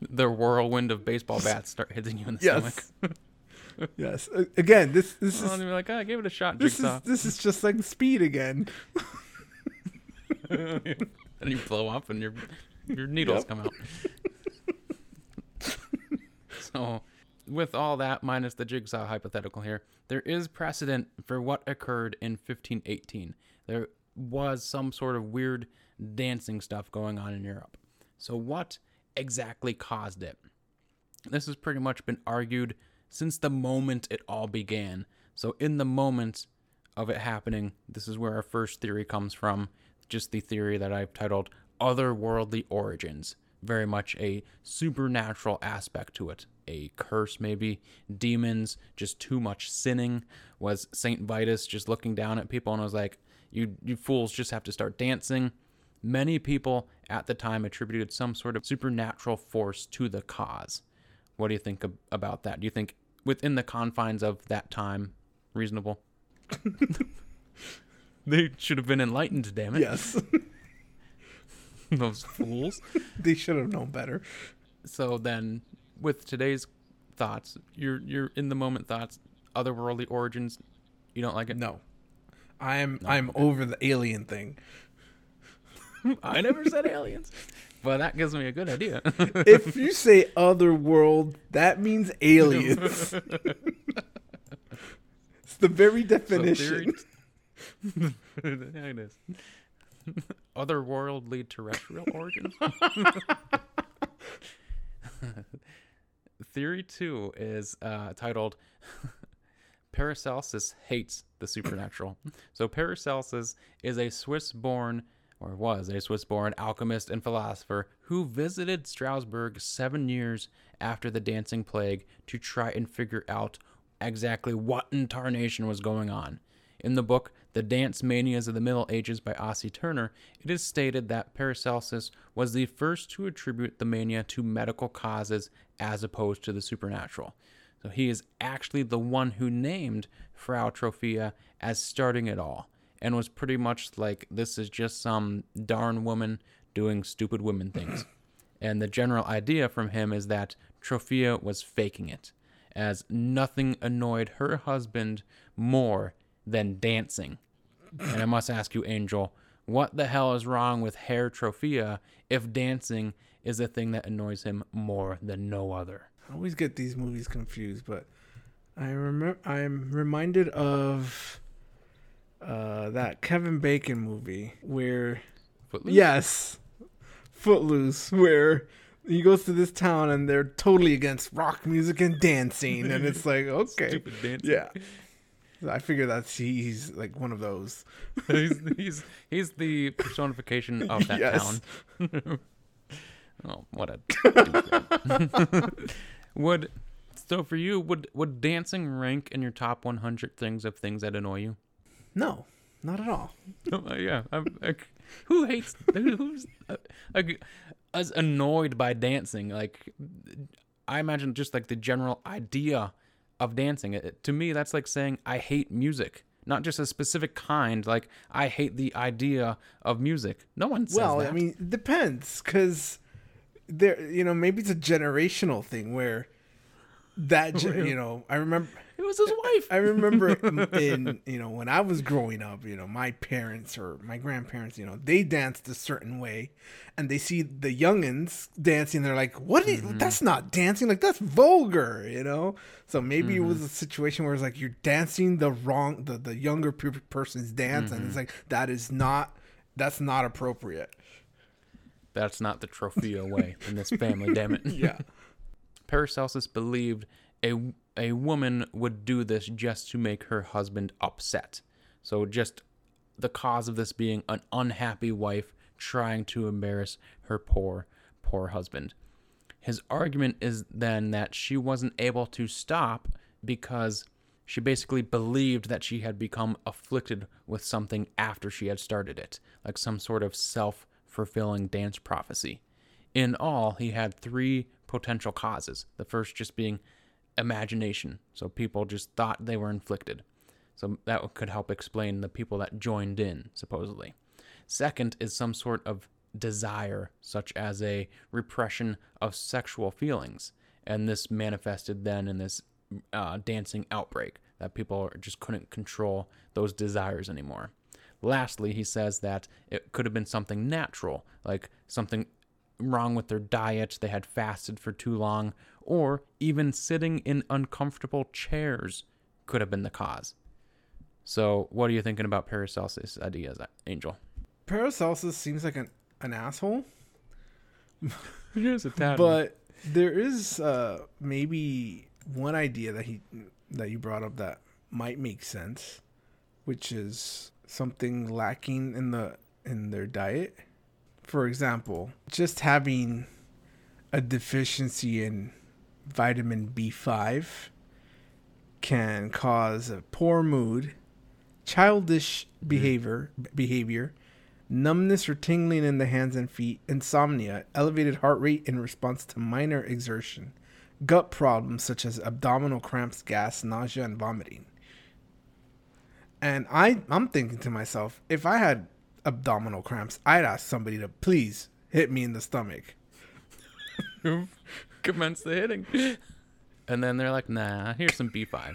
the whirlwind of baseball bats start hitting you in the stomach. Yes. yes. Again, this this stomach. is like, ah, give it a shot, this Jigsaw. is this is just like speed again. and you blow up and your your needles Yep. come out. so, with all that minus the jigsaw hypothetical here, there is precedent for what occurred in 1518. There was some sort of weird dancing stuff going on in Europe. So, what exactly caused it? This has pretty much been argued since the moment it all began. So, in the moment of it happening, this is where our first theory comes from. Just the theory that I've titled Otherworldly Origins. Very much a supernatural aspect to it. A curse, maybe. Demons, just too much sinning. Was St. Vitus just looking down at people and was like, you, you fools just have to start dancing? Many people at the time attributed some sort of supernatural force to the cause. What do you think ab- about that? Do you think within the confines of that time, reasonable? they should have been enlightened, damn it. yes, Those fools. they should have known better. So then, with today's thoughts, your your in the moment thoughts, otherworldly origins, you don't like it? No, I'm I'm over the alien thing. I never said aliens. Well, that gives me a good idea. If you say other world, that means aliens. it's the very So definition. theory- is. Otherworldly terrestrial origins. Theory two is uh, titled Paracelsus hates the supernatural. So Paracelsus is a Swiss-born, or was a Swiss-born alchemist and philosopher who visited Strasbourg seven years after the Dancing Plague to try and figure out exactly what in tarnation was going on. In the book The Dance Manias of the Middle Ages by Ossie Turner, it is stated that Paracelsus was the first to attribute the mania to medical causes as opposed to the supernatural. So he is actually the one who named Frau Troffea as starting it all and was pretty much like, this is just some darn woman doing stupid women things. and the general idea from him is that Troffea was faking it, as nothing annoyed her husband more than dancing. And I must ask you, Angel, what the hell is wrong with Herr Troffea if dancing is a thing that annoys him more than no other? I always get these movies confused, but I remember I'm reminded of uh, that Kevin Bacon movie where Footloose? yes, Footloose, where he goes to this town and they're totally against rock music and dancing, and it's like okay, Stupid dancing. yeah. I figure that's he's like one of those. he's, he's he's the personification of that Yes. town. Oh, what a would so for you would would dancing rank in your top 100 things of things that annoy you? No, not at all. Uh, yeah, I'm, like, who hates who's uh, like as annoyed by dancing? Like, I imagine just like the general idea of dancing. It, to me, that's like saying I hate music, not just a specific kind. Like I hate the idea of music. No one says well, that. I mean, it depends because there, you know, maybe it's a generational thing where that, ge- you know, I remember. it was his wife. I remember in you know when I was growing up, you know, my parents or my grandparents, you know, they danced a certain way, and they see the youngins dancing, they're like, "What? Is, mm-hmm. That's not dancing. Like that's vulgar," you know. So maybe it was mm-hmm. a situation where it's like you're dancing the wrong, the the younger person's dance, and it's mm-hmm. like that is not, that's not appropriate. That's not the Troffea way in this family. damn it. Yeah. Paracelsus believed a a woman would do this just to make her husband upset. So just the cause of this being an unhappy wife trying to embarrass her poor poor husband. His argument is then that she wasn't able to stop because she basically believed that she had become afflicted with something after she had started it, like some sort of self fulfilling dance prophecy. In all, he had three potential causes. The first just being imagination. So people just thought they were inflicted. So that could help explain the people that joined in, supposedly. Second is some sort of desire, such as a repression of sexual feelings. And this manifested then in this uh, dancing outbreak, that people just couldn't control those desires anymore. Lastly, he says that it could have been something natural, like something wrong with their diet, they had fasted for too long, or even sitting in uncomfortable chairs could have been the cause. So, what are you thinking about Paracelsus' ideas, Angel? Paracelsus seems like an, an asshole, Yes, a tad. but there is uh, maybe one idea that he that you brought up that might make sense, which is something lacking in the in their diet. For example, just having a deficiency in vitamin B5 can cause a poor mood, childish mm-hmm. behavior, behavior, numbness or tingling in the hands and feet, insomnia, elevated heart rate in response to minor exertion, gut problems such as abdominal cramps, gas, nausea, and vomiting. And I, I'm thinking to myself, if I had abdominal cramps, I'd ask somebody to please hit me in the stomach. commence the hitting. And then they're like, nah, here's some B5.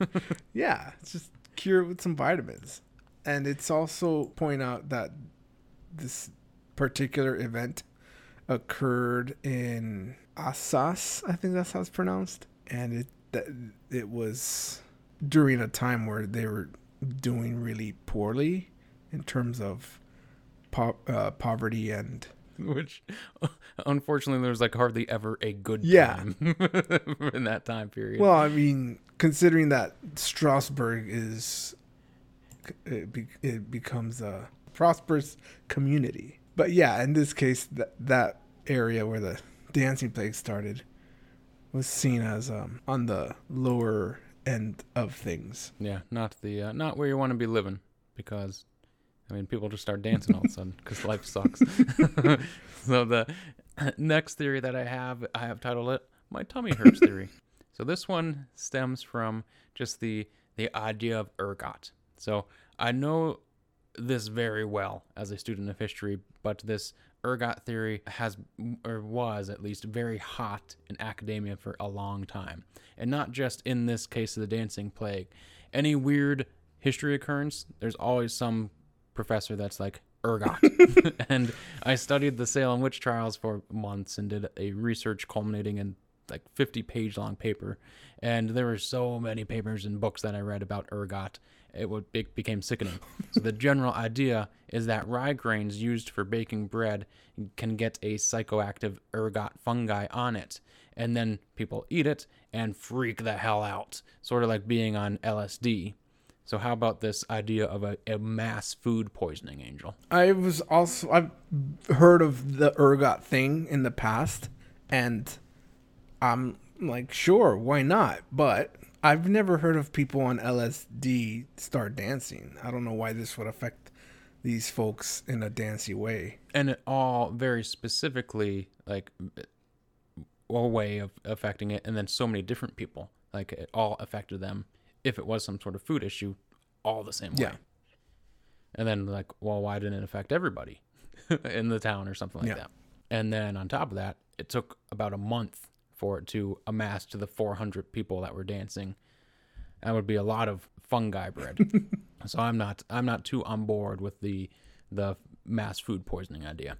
Yeah, it's just cure it with some vitamins. And it's also point out that this particular event occurred in Assas, I think that's how it's pronounced, and it that it was during a time where they were doing really poorly in terms of po- uh, poverty and Which, unfortunately, there's like hardly ever a good Yeah. time in that time period. well, I mean, considering that Strasbourg is it, be, it becomes a prosperous community. But yeah, in this case, that that area where the dancing plague started was seen as um, on the lower end of things. yeah, not the uh, not where you want to be living because, I mean, people just start dancing all of a sudden because life sucks. so the next theory that I have, I have titled it "My Tummy Hurts Theory." So this one stems from just the the idea of ergot. So I know this very well as a student of history, but this ergot theory has or was at least very hot in academia for a long time. And not just in this case of the dancing plague. Any weird history occurrence, there's always some professor that's like ergot. and I studied the Salem witch trials for months and did a research culminating in like 50 page long paper. And there were so many papers and books that i read about ergot. It would it became sickening. So the general idea is that rye grains used for baking bread can get a psychoactive ergot fungi on it. And then people eat it and freak the hell out. Sort of like being on lsd So how about this idea of a, a mass food poisoning, Angel? I was also I've heard of the ergot thing in the past, and I'm like, sure, why not? But I've never heard of people on LSD start dancing. I don't know why this would affect these folks in a dancey way. And it all very specifically like a way of affecting it, and then so many different people like it all affected them. If it was some sort of food issue, all the same way. Yeah. And then like, well, why didn't it affect everybody in the town or something like Yeah. that? And then on top of that, it took about a month for it to amass to the 400 people that were dancing. That would be a lot of fungi bread. so I'm not I'm not too on board with the the mass food poisoning idea.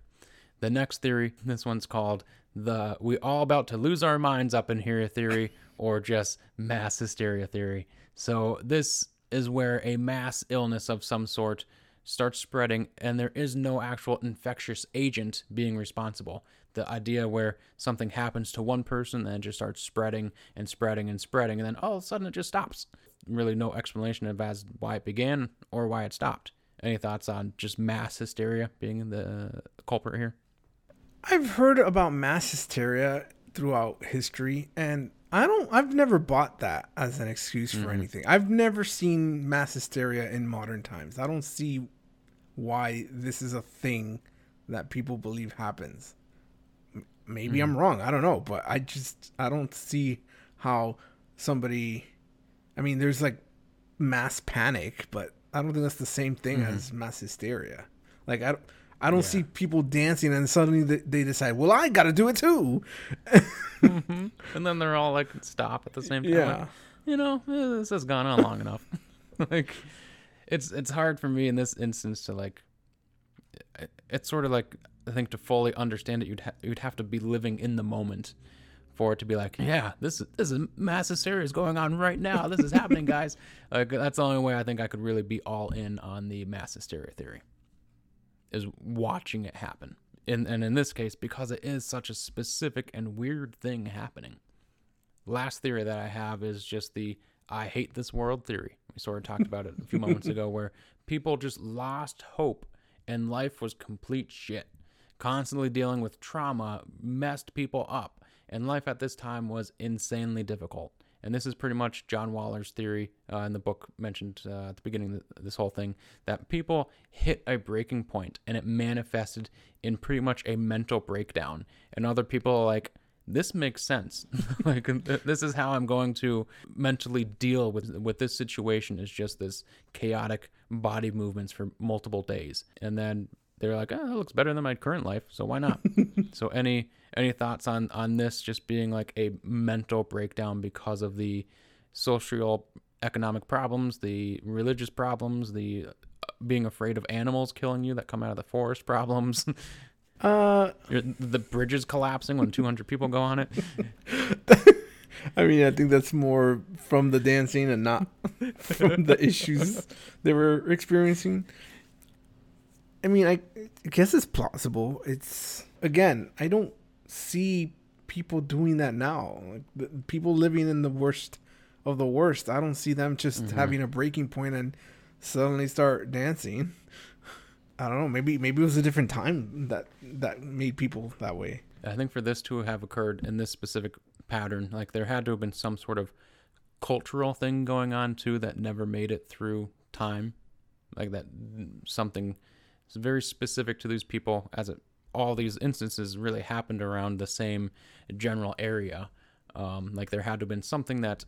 The next theory, this one's called the we all about to lose our minds up in here theory or just mass hysteria theory. So this is where a mass illness of some sort starts spreading and there is no actual infectious agent being responsible. The idea where something happens to one person and it just starts spreading and spreading and spreading and then all of a sudden it just stops. Really no explanation of as why it began or why it stopped. Any thoughts on just mass hysteria being the culprit here? I've heard about mass hysteria throughout history, and I don't. I've never bought that as an excuse for mm-hmm. anything. I've never seen mass hysteria in modern times. I don't see why this is a thing that people believe happens. Maybe I'm mm. wrong. I don't know, but I just I don't see how somebody. I mean, there's like mass panic, but I don't think that's the same thing mm-hmm. as mass hysteria. Like I, don't- I don't see people dancing and suddenly they, decide, well, I got to do it too. And then they're all like stop at the same time. Yeah. Like, you know, eh, this has gone on long enough. like it's it's hard for me in this instance to like it- it's sort of like I think to fully understand it you'd ha- you'd have to be living in the moment for it to be like, yeah, this is this is mass hysteria is going on right now. This is happening, guys. Like that's the only way I think I could really be all in on the mass hysteria theory is watching it happen. And and in this case, because it is such a specific and weird thing happening. Last theory that I have is just the I hate this world theory. We sort of talked about it a few moments ago where people just lost hope and life was complete shit. Constantly dealing with trauma messed people up, and life at this time was insanely difficult. And this is pretty much John Waller's theory uh, in the book mentioned uh, at the beginning of this whole thing that people hit a breaking point and it manifested in pretty much a mental breakdown. And other people are like, this makes sense. like this is how I'm going to mentally deal with with this situation is just this chaotic body movements for multiple days. And then they're like, oh, that looks better than my current life, so why not? so any any thoughts on on this just being like a mental breakdown because of the social economic problems, the religious problems, the uh, being afraid of animals killing you that come out of the forest problems, Uh, the bridges collapsing when 200 people go on it. I mean, I think that's more from the dancing and not from the issues they were experiencing. I mean, I, I guess it's plausible. It's again, I don't see people doing that now. Like the, people living in the worst of the worst. I don't see them just mm-hmm. having a breaking point and suddenly start dancing. I don't know. Maybe maybe it was a different time that that made people that way. I think for this to have occurred in this specific pattern, like there had to have been some sort of cultural thing going on too that never made it through time, like that something is very specific to these people as it all these instances really happened around the same general area. Um, like there had to have been something that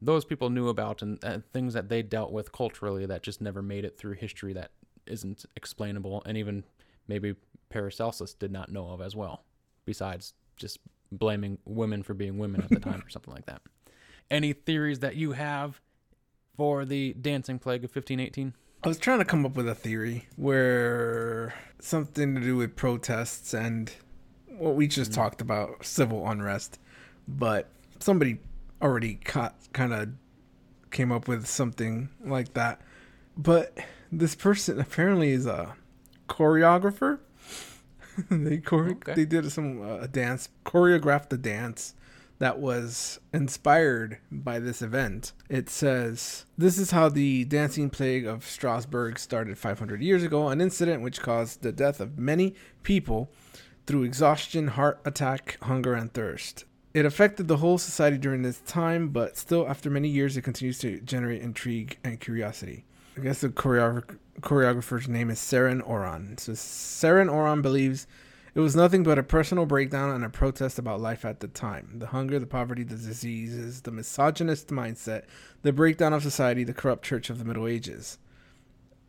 those people knew about and uh, things that they dealt with culturally that just never made it through history that isn't explainable and even maybe Paracelsus did not know of as well besides just blaming women for being women at the time or something like that. Any theories that you have for the dancing plague of 1518? I was trying to come up with a theory where something to do with protests and what we just talked about civil unrest, but somebody already caught, kind of came up with something like that. But this person apparently is a choreographer. they chore- Okay. they did some uh, a dance choreographed the dance that was inspired by this event. It says, This is how the dancing plague of Strasbourg started 500 years ago, an incident which caused the death of many people through exhaustion, heart attack, hunger, and thirst. It affected the whole society during this time, but still, after many years, it continues to generate intrigue and curiosity. I guess the choreographer, choreographer's name is Seren Oran. So Seren Oran believes it was nothing but a personal breakdown and a protest about life at the time. The hunger, the poverty, the diseases, the misogynist mindset, the breakdown of society, the corrupt church of the Middle Ages.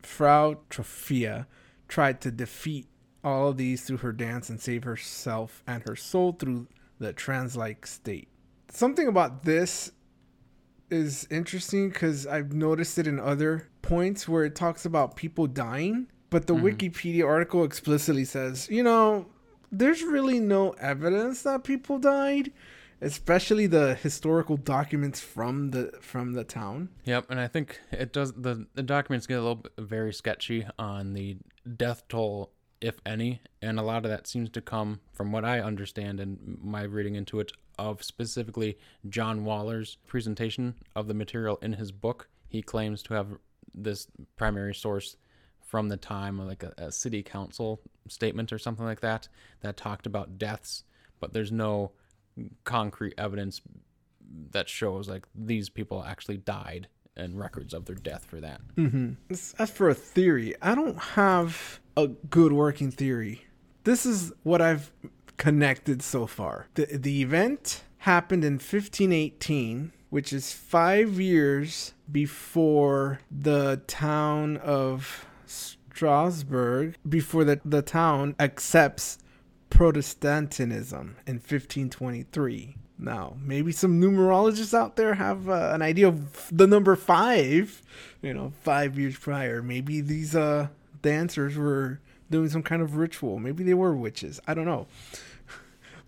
Frau Troffea tried to defeat all of these through her dance and save herself and her soul through the trance like state. Something about this is interesting because I've noticed it in other points where it talks about people dying, but the mm-hmm. Wikipedia article explicitly says, you know, there's really no evidence that people died especially the historical documents from the from the town. Yep, and I think it does the the documents get a little bit very sketchy on the death toll if any, and a lot of that seems to come from what I understand and my reading into it of specifically John Waller's presentation of the material in his book. He claims to have this primary source from the time, like a, a city council statement or something like that, that talked about deaths, but there's no concrete evidence that shows like these people actually died and records of their death for that. Mm-hmm. As for a theory, I don't have a good working theory. This is what I've connected so far. The, the event happened in 1518, which is five years before the town of Strasbourg, before the, the town accepts Protestantism in 1523. Now, maybe some numerologists out there have uh, an idea of the number five, you know, five years prior. Maybe these uh, dancers were doing some kind of ritual. Maybe they were witches. I don't know.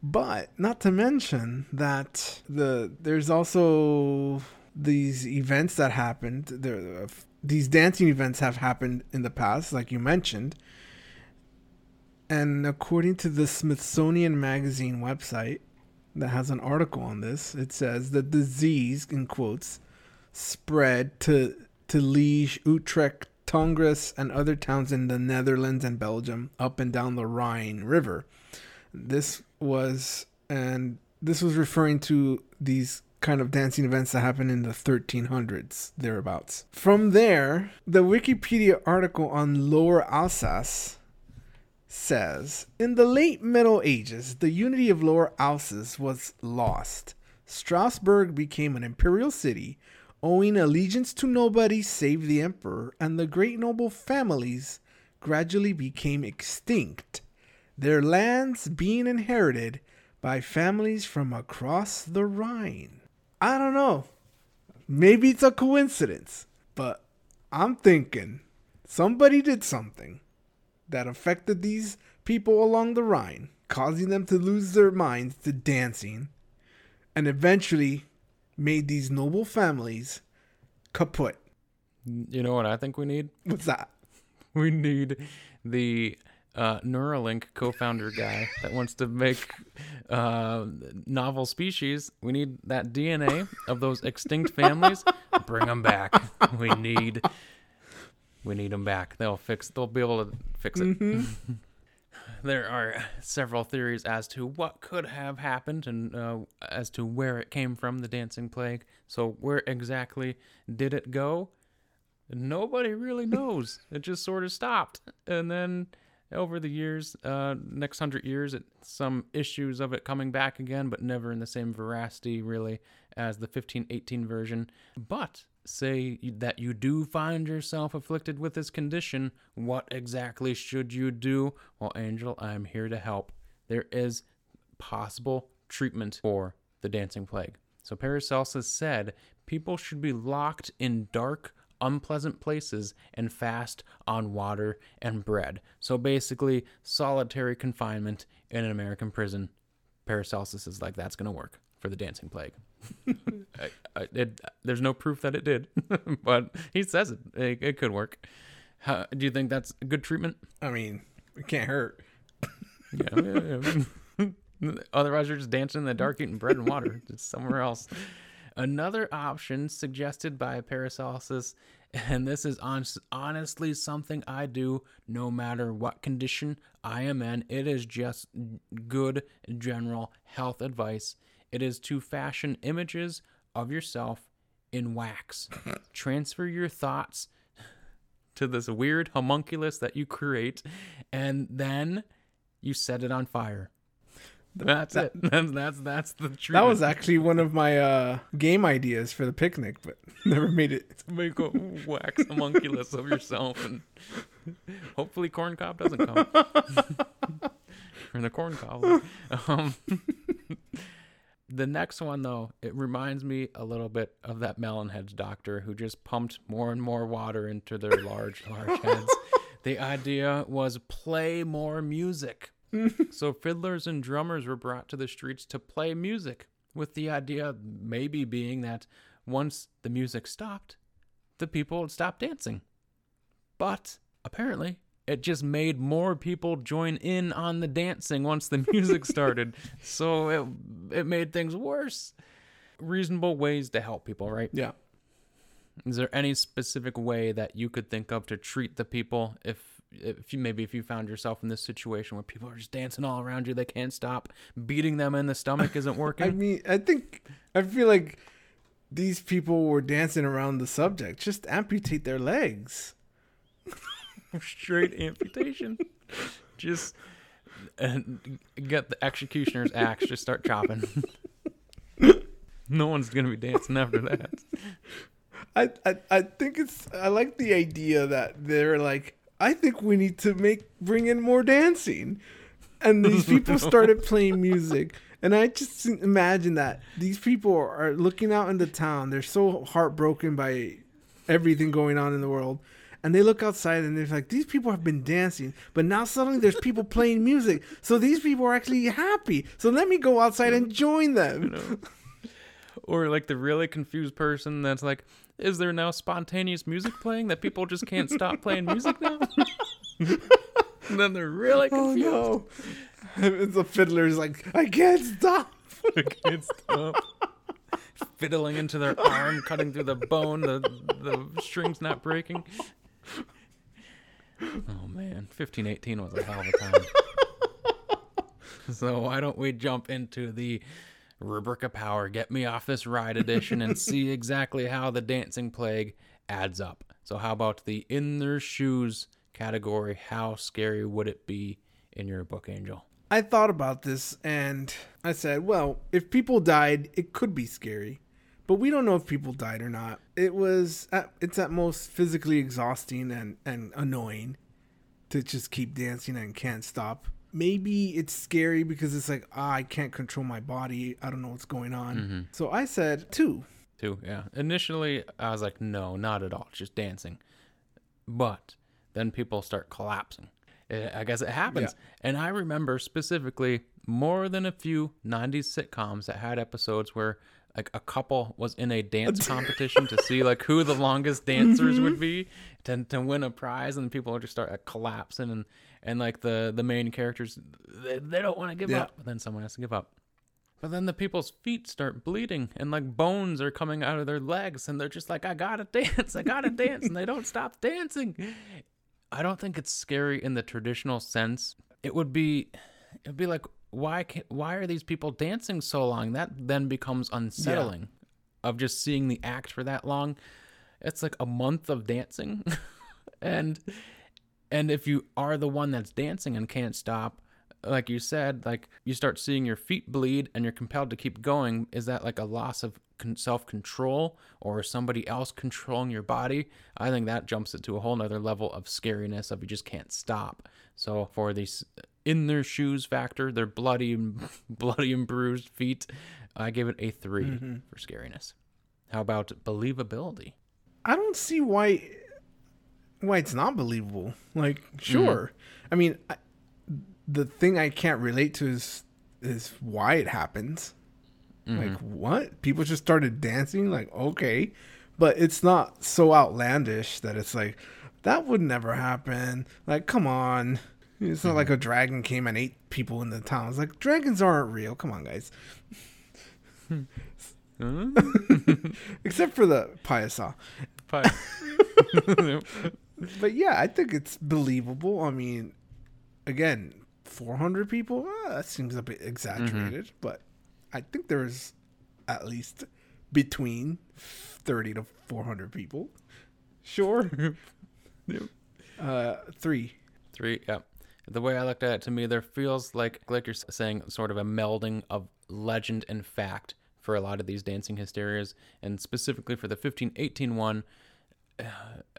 But not to mention that the there's also these events that happened. There, uh, these dancing events have happened in the past, like you mentioned. And according to the Smithsonian Magazine website, that has an article on this. It says the disease, in quotes, spread to to Liege, Utrecht, Tongres, and other towns in the Netherlands and Belgium, up and down the Rhine River. This was and this was referring to these kind of dancing events that happened in the 1300s thereabouts. From there, the Wikipedia article on Lower Alsace says In the late Middle Ages, the unity of Lower Alsace was lost. Strasbourg became an imperial city, owing allegiance to nobody save the emperor, and the great noble families gradually became extinct, their lands being inherited by families from across the Rhine. I don't know. Maybe it's a coincidence, but I'm thinking somebody did something that affected these people along the Rhine, causing them to lose their minds to dancing, and eventually made these noble families kaput. You know what I think we need? What's that? We need the uh, Neuralink co-founder guy that wants to make uh, novel species. We need that DNA of those extinct families. Bring them back. We need we need them back. They'll fix. They'll be able to fix it. Mm-hmm. there are several theories as to what could have happened and uh, as to where it came from, the dancing plague. So where exactly did it go? Nobody really knows. it just sort of stopped, and then over the years, uh, next hundred years, it, some issues of it coming back again, but never in the same veracity really as the 1518 version. But say that you do find yourself afflicted with this condition, what exactly should you do? Well, Angel, I'm here to help. There is possible treatment for the dancing plague. So Paracelsus said people should be locked in dark, unpleasant places and fast on water and bread. So basically, solitary confinement in an American prison. Paracelsus is like, that's going to work for the dancing plague. I, I, it, there's no proof that it did, but he says it. It, it could work. How, do you think that's good treatment? I mean, it can't hurt. yeah, yeah, yeah. Otherwise, you're just dancing in the dark, eating bread and water. Just somewhere else. Another option suggested by Paracelsus, and this is honest, honestly something I do no matter what condition I am in. It is just good general health advice. It is to fashion images of yourself in wax. Transfer your thoughts to this weird homunculus that you create, and then you set it on fire. That's That- it. That's that's that's the truth. That was actually one of my uh, game ideas for the picnic, but never made it. make a wax homunculus of yourself, and hopefully corn cob doesn't come. or the corn cob. Um, the next one though, it reminds me a little bit of that Melonheads doctor who just pumped more and more water into their large, large heads. The idea was play more music. so fiddlers and drummers were brought to the streets to play music, with the idea maybe being that once the music stopped, the people would stop dancing. But apparently, it just made more people join in on the dancing once the music started. so it it made things worse. Reasonable ways to help people, right? Yeah. Is there any specific way that you could think of to treat the people if if you maybe if you found yourself in this situation where people are just dancing all around you, they can't stop, beating them in the stomach isn't working. I mean, I think I feel like these people were dancing around the subject. Just amputate their legs. Straight amputation. Just and get the executioner's axe, just start chopping. no one's gonna be dancing after that. I, I I think it's I like the idea that they're like I think we need to make bring in more dancing, and these people started playing music, and I just imagine that these people are looking out into town. They're so heartbroken by everything going on in the world. And they look outside and they're like, these people have been dancing, but now suddenly there's people playing music. So these people are actually happy. So let me go outside and join them. Or like the really confused person that's like, is there now spontaneous music playing that people just can't stop playing music now? and then they're really Oh confused. no! And the fiddler's like, I can't stop. I can't stop. Fiddling into their arm, cutting through the bone, the the strings not breaking. Oh man, fifteen eighteen was a hell of a time. so why don't we jump into the Rubrica Power Get Me Off This Ride edition and see exactly how the dancing plague adds up. So how about the in their shoes category? How scary would it be in your book, Angel? I thought about this and I said, well, if people died, it could be scary. But we don't know if people died or not. It was at, it's at most physically exhausting and, and annoying to just keep dancing and can't stop. Maybe it's scary because it's like, ah, I can't control my body. I don't know what's going on. So I said two. Two, Yeah. Initially, I was like, no, not at all. It's just dancing. But then people start collapsing. I guess it happens. And I remember specifically more than a few 90s sitcoms that had episodes where like a couple was in a dance competition to see like who the longest dancers would be to, to win a prize and people would just start like, collapsing and and like the the main characters they, they don't want to give Yeah. up but then someone has to give up but then the people's feet start bleeding and like bones are coming out of their legs and they're just like, I gotta dance, I gotta dance, and they don't stop dancing. I don't think it's scary in the traditional sense. It would be it'd be like, why can't why are these people dancing so long? That then becomes unsettling of just seeing the act for that long. It's like a month of dancing. and and if you are the one that's dancing and can't stop, like you said, like you start seeing your feet bleed and you're compelled to keep going, is that like a loss of self control or somebody else controlling your body? I think that jumps it to a whole nother level of scariness of you just can't stop. So for these in their shoes factor, their bloody and bloody and bruised feet, I give it a 3 mm-hmm. for scariness. How about believability? I don't see why why it's not believable. Like, mm-hmm. sure. I mean, I, the thing I can't relate to is is why it happens. Mm-hmm. Like, what? People just started dancing. Like, okay, but it's not so outlandish that it's like that would never happen. Like, come on. It's not like mm-hmm. a dragon came and ate people in the town. It's like dragons aren't real. Come on, guys. Hmm. Except for the Piasa. But- But yeah, I think it's believable. I mean, again, 400 people? Uh, that seems a bit exaggerated, but I think there's at least between 30 to 400 people. Sure. Yep. Uh, three. Three, yeah. The way I looked at it, to me, there feels like, like you're saying, sort of a melding of legend and fact for a lot of these dancing hysterias, and specifically for the 1518 one.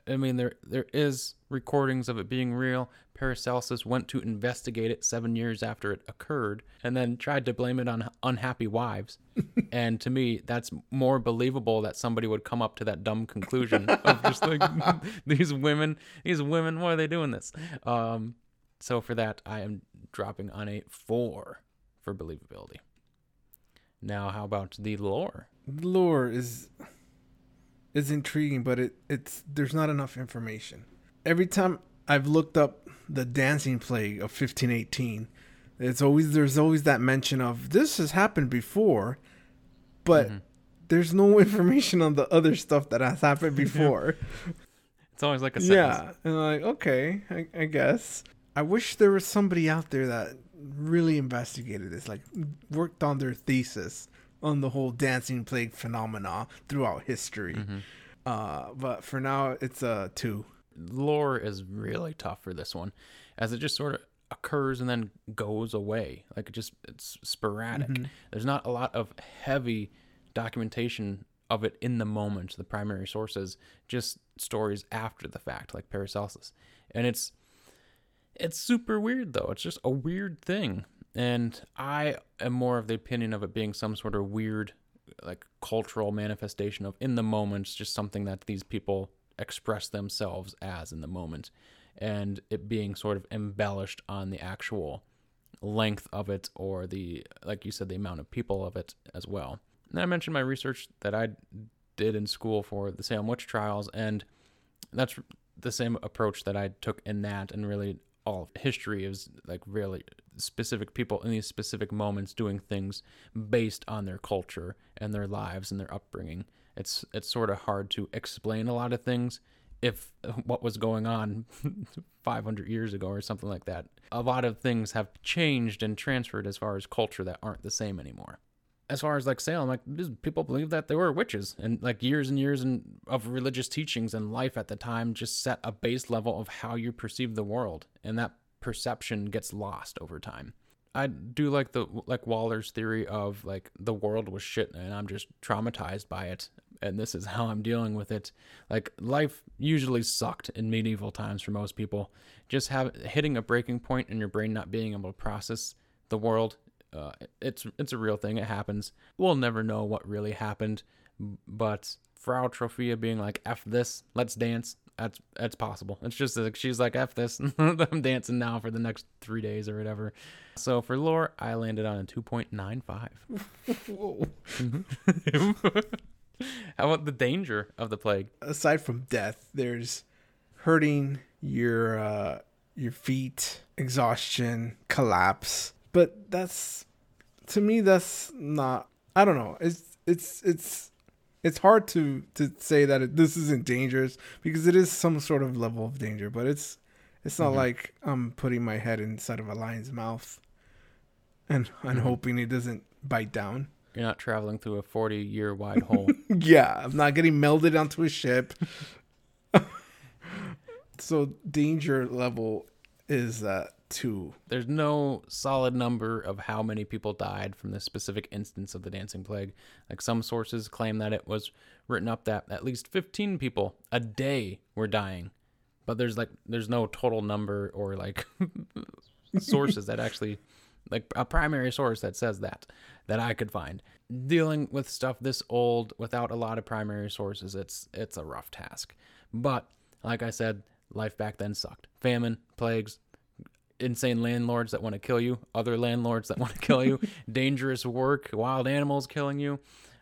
I mean, there there is recordings of it being real. Paracelsus went to investigate it seven years after it occurred, and then tried to blame it on unhappy wives. and to me, that's more believable that somebody would come up to that dumb conclusion of just like these women, these women, why are they doing this? Um, so for that, I am dropping on a four for believability. Now, how about the lore? Lore is is intriguing, but it it's there's not enough information. Every time I've looked up the dancing plague of 1518, it's always there's always that mention of this has happened before, but mm-hmm. there's no information on the other stuff that has happened before. It's always like a sentence. yeah, and I'm like okay, I, I guess. I wish there was somebody out there that really investigated this, like worked on their thesis on the whole dancing plague phenomena throughout history. Mm-hmm. Uh, but for now, it's a two. lore is really tough for this one as it just sort of occurs and then goes away. Like it just it's sporadic. There's not a lot of heavy documentation of it in the moment. The primary sources just stories after the fact like paracelsus. And it's it's super weird though. It's just a weird thing and i am more of the opinion of it being some sort of weird like cultural manifestation of in the moment just something that these people express themselves as in the moment. And it being sort of embellished on the actual length of it or the like you said the amount of people of it as well. And i mentioned my research that i did in school for the salem witch trials and that's the same approach that i took in that and really all of history is like really specific people in these specific moments doing things based on their culture and their lives and their upbringing. It's it's sort of hard to explain a lot of things if what was going on 500 years ago or something like that. A lot of things have changed and transferred as far as culture that aren't the same anymore as far as like Salem, like people believe that they were witches, and like years and years and of religious teachings and life at the time just set a base level of how you perceive the world, and that perception gets lost over time. I do like the like Waller's theory of like the world was shit and I'm just traumatized by it and this is how I'm dealing with it. Like life usually sucked in medieval times for most people. Just have hitting a breaking point in your brain not being able to process the world uh, it's it's a real thing. It happens. We'll never know what really happened, but Frau Troffea being like "f this, let's dance," that's that's possible. It's just like she's like "f this," I'm dancing now for the next three days or whatever. So for lore, I landed on a two point nine five. Whoa. How about the danger of the plague? Aside from death, there's hurting your uh, your feet, exhaustion, collapse. But that's to me that's not. I don't know. It's it's it's it's hard to to say that it, this isn't dangerous because it is some sort of level of danger. But it's it's not like I'm putting my head inside of a lion's mouth and and hoping it doesn't bite down. You're not traveling through a 40 year wide hole. Yeah, I'm not getting melded onto a ship. so danger level is uh two. There's no solid number of how many people died from this specific instance of the dancing plague. Like some sources claim that it was written up that at least 15 people a day were dying. But there's like there's no total number or like sources that actually like a primary source that says that that I could find. Dealing with stuff this old without a lot of primary sources, it's it's a rough task. But like I said, life back then sucked. Famine, plagues, insane landlords that want to kill you, other landlords that want to kill you, dangerous work, wild animals killing you.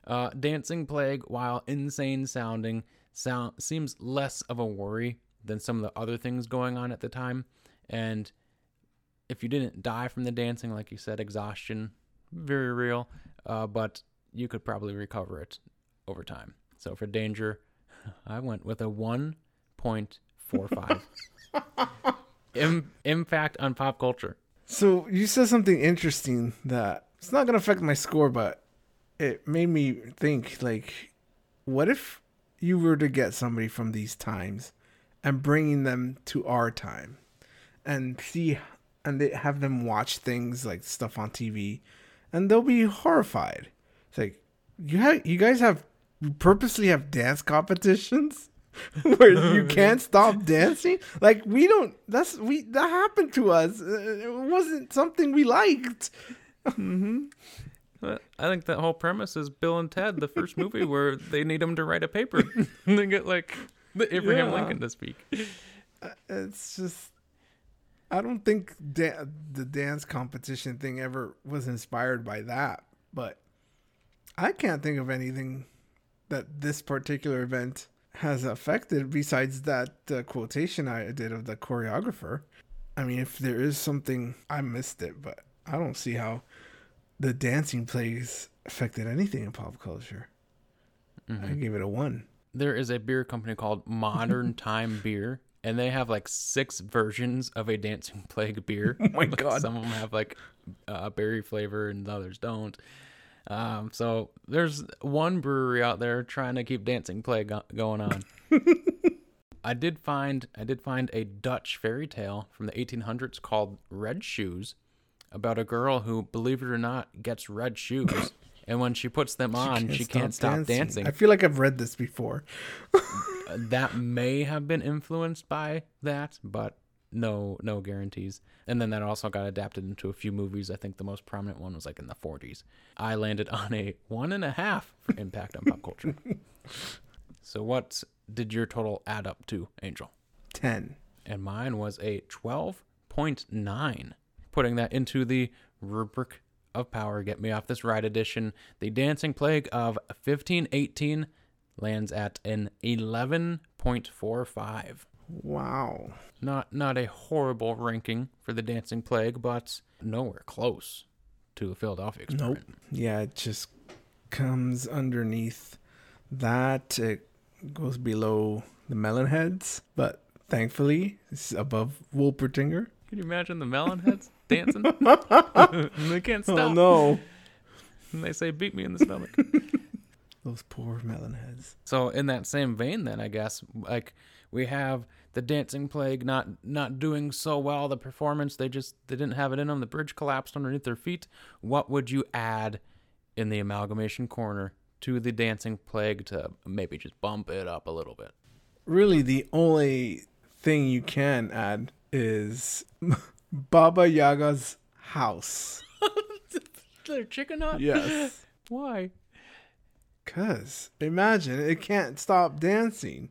Uh, dancing plague, while insane sounding, sound seems less of a worry than some of the other things going on at the time. And if you didn't die from the dancing, like you said, exhaustion, very real, uh, but you could probably recover it over time. So for danger, I went with a 1.45. Im- impact on pop culture. So you said something interesting that it's not gonna affect my score, but it made me think like, what if you were to get somebody from these times and bringing them to our time and see and they have them watch things like stuff on TV and they'll be horrified. It's like you have you guys have purposely have dance competitions where you can't stop dancing. Like we don't. That's we that happened to us. Uh, It wasn't something we liked. But I think that whole premise is Bill and Ted, the first movie where they need him to write a paper. and they get like the Abraham Yeah. Lincoln to speak. It's just. I don't think da- the dance competition thing ever was inspired by that, but I can't think of anything that this particular event has affected besides that uh, quotation I did of the choreographer. I mean, if there is something, I missed it, but I don't see how the dancing plays affected anything in pop culture. I gave it a one. There is a beer company called Modern Time Beer, and they have like six versions of a dancing plague beer. Oh my God. Some of them have like a berry flavor, and the others don't. Um, so there's one brewery out there trying to keep dancing plague go- going on. I did find I did find a Dutch fairy tale from the 1800s called Red Shoes about a girl who, believe it or not, gets red shoes, and when she puts them on, she can't, stop dancing. I feel like I've read this before. that may have been influenced by that, but no, no guarantees. And then that also got adapted into a few movies. I think the most prominent one was like in the 40s. I landed on a one and a half for impact on pop culture. so what did your total add up to, Angel? 10. And mine was a 12.9. Putting that into the rubric of power, get me off this ride edition. The Dancing Plague of 1518 lands at an 11.45. Wow. Not not a horrible ranking for the Dancing Plague, but nowhere close to the Philadelphia Experiment. Nope. Yeah, it just comes underneath that. It goes below the melon heads, but thankfully it's above Wolpertinger. Can you imagine the melon heads dancing? they can't oh, stop. Oh no. And they say, beat me in the stomach. Those poor melon heads. So in that same vein, then I guess like we have the dancing plague not not doing so well. The performance they just they didn't have it in them. The bridge collapsed underneath their feet. What would you add in the amalgamation corner to the dancing plague to maybe just bump it up a little bit? Really, the only thing you can add is Baba Yaga's house. Their chicken hut. Yes. Why? Cause imagine it can't stop dancing,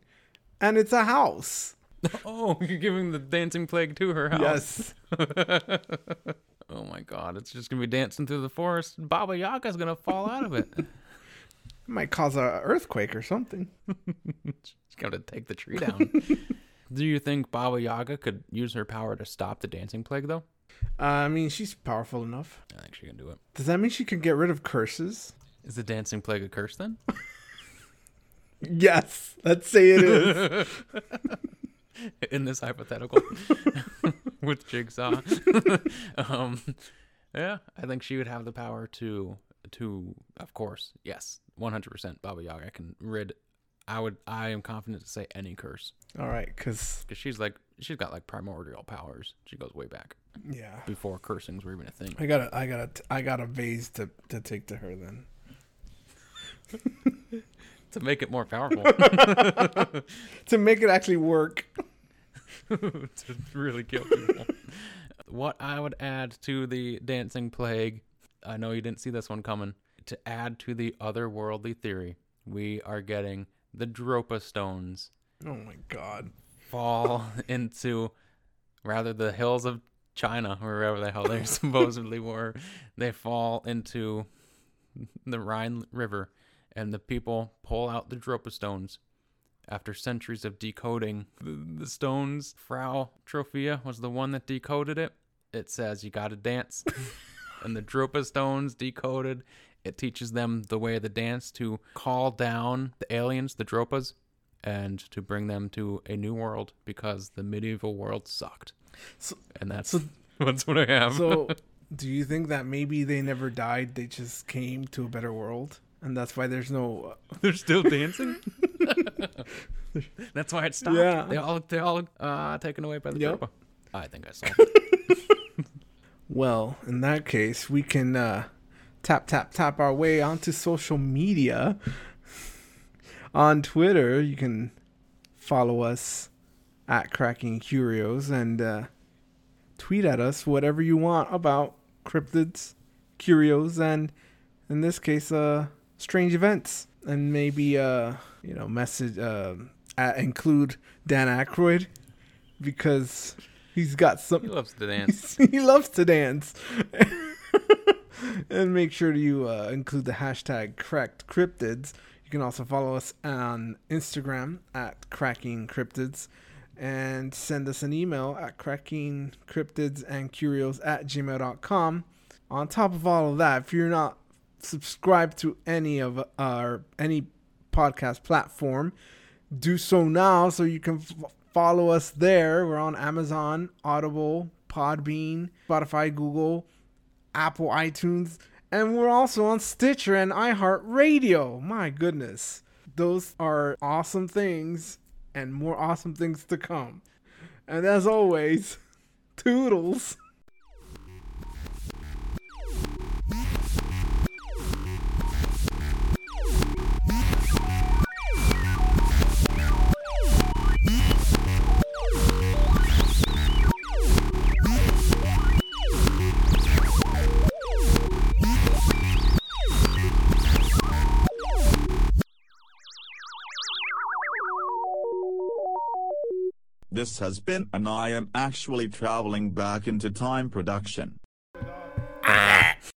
and it's a house. Oh, you're giving the dancing plague to her house. Yes. Oh my god, it's just gonna be dancing through the forest. Baba Yaga's gonna fall out of it. It might cause a earthquake or something. She's to take the tree down. Do you think Baba Yaga could use her power to stop the dancing plague, though? Uh, I mean, she's powerful enough. I think she can do it. Does that mean she can get rid of curses? Is the dancing plague a curse then? Yes. Let's say it is. In this hypothetical with Jigsaw. um, yeah, I think she would have the power to, to of course, yes, 100% Baba Yaga can rid. I would. I am confident to say any curse All right, because because she's like she's got like primordial powers. She goes way back yeah, before cursings were even a thing. I got a, I got a, I got a vase to to take to her then. To make it more powerful. To make it actually work. to really kill people. what I would add to the dancing plague, I know you didn't see this one coming. To add to the otherworldly theory, we are getting the Dropa stones Oh my god. fall into rather the hills of China, or wherever the hell they supposedly were. They fall into the Rhine River, and the people pull out the Dropa stones. After centuries of decoding the, stones, Frau Troffea was the one that decoded it, it says you got to dance, and the Dropa stones decoded. It teaches them the way of the dance to call down the aliens, the Dropas, and to bring them to a new world because the medieval world sucked. So- and that's so- that's what I have. So, do you think that maybe they never died? They just came to a better world, and that's why there's no. They're still dancing. That's why it stopped. Yeah. They all they all uh taken away by the Yep. Dropa. I think I saw. Well, in that case, we can uh, tap tap tap our way onto social media. On Twitter, you can follow us at Cracking Curios and uh, tweet at us whatever you want about cryptids, curios, and in this case, uh, strange events, and maybe uh, you know, message uh, include Dan Aykroyd because he's got some he loves to dance. he loves to dance. and make sure you uh, include the hashtag correct cryptids. You can also follow us on Instagram at cracking cryptids and send us an email at cracking cryptids and curios at gmail.com. On top of all of that, if you're not subscribed to any of our any podcast platform, do so now so you can f- follow us there. We're on Amazon, Audible, Podbean, Spotify, Google, Apple, iTunes, and we're also on Stitcher and iHeartRadio. My goodness. Those are awesome things and more awesome things to come. And as always, toodles. This has been an I am actually traveling back into time production. Ah.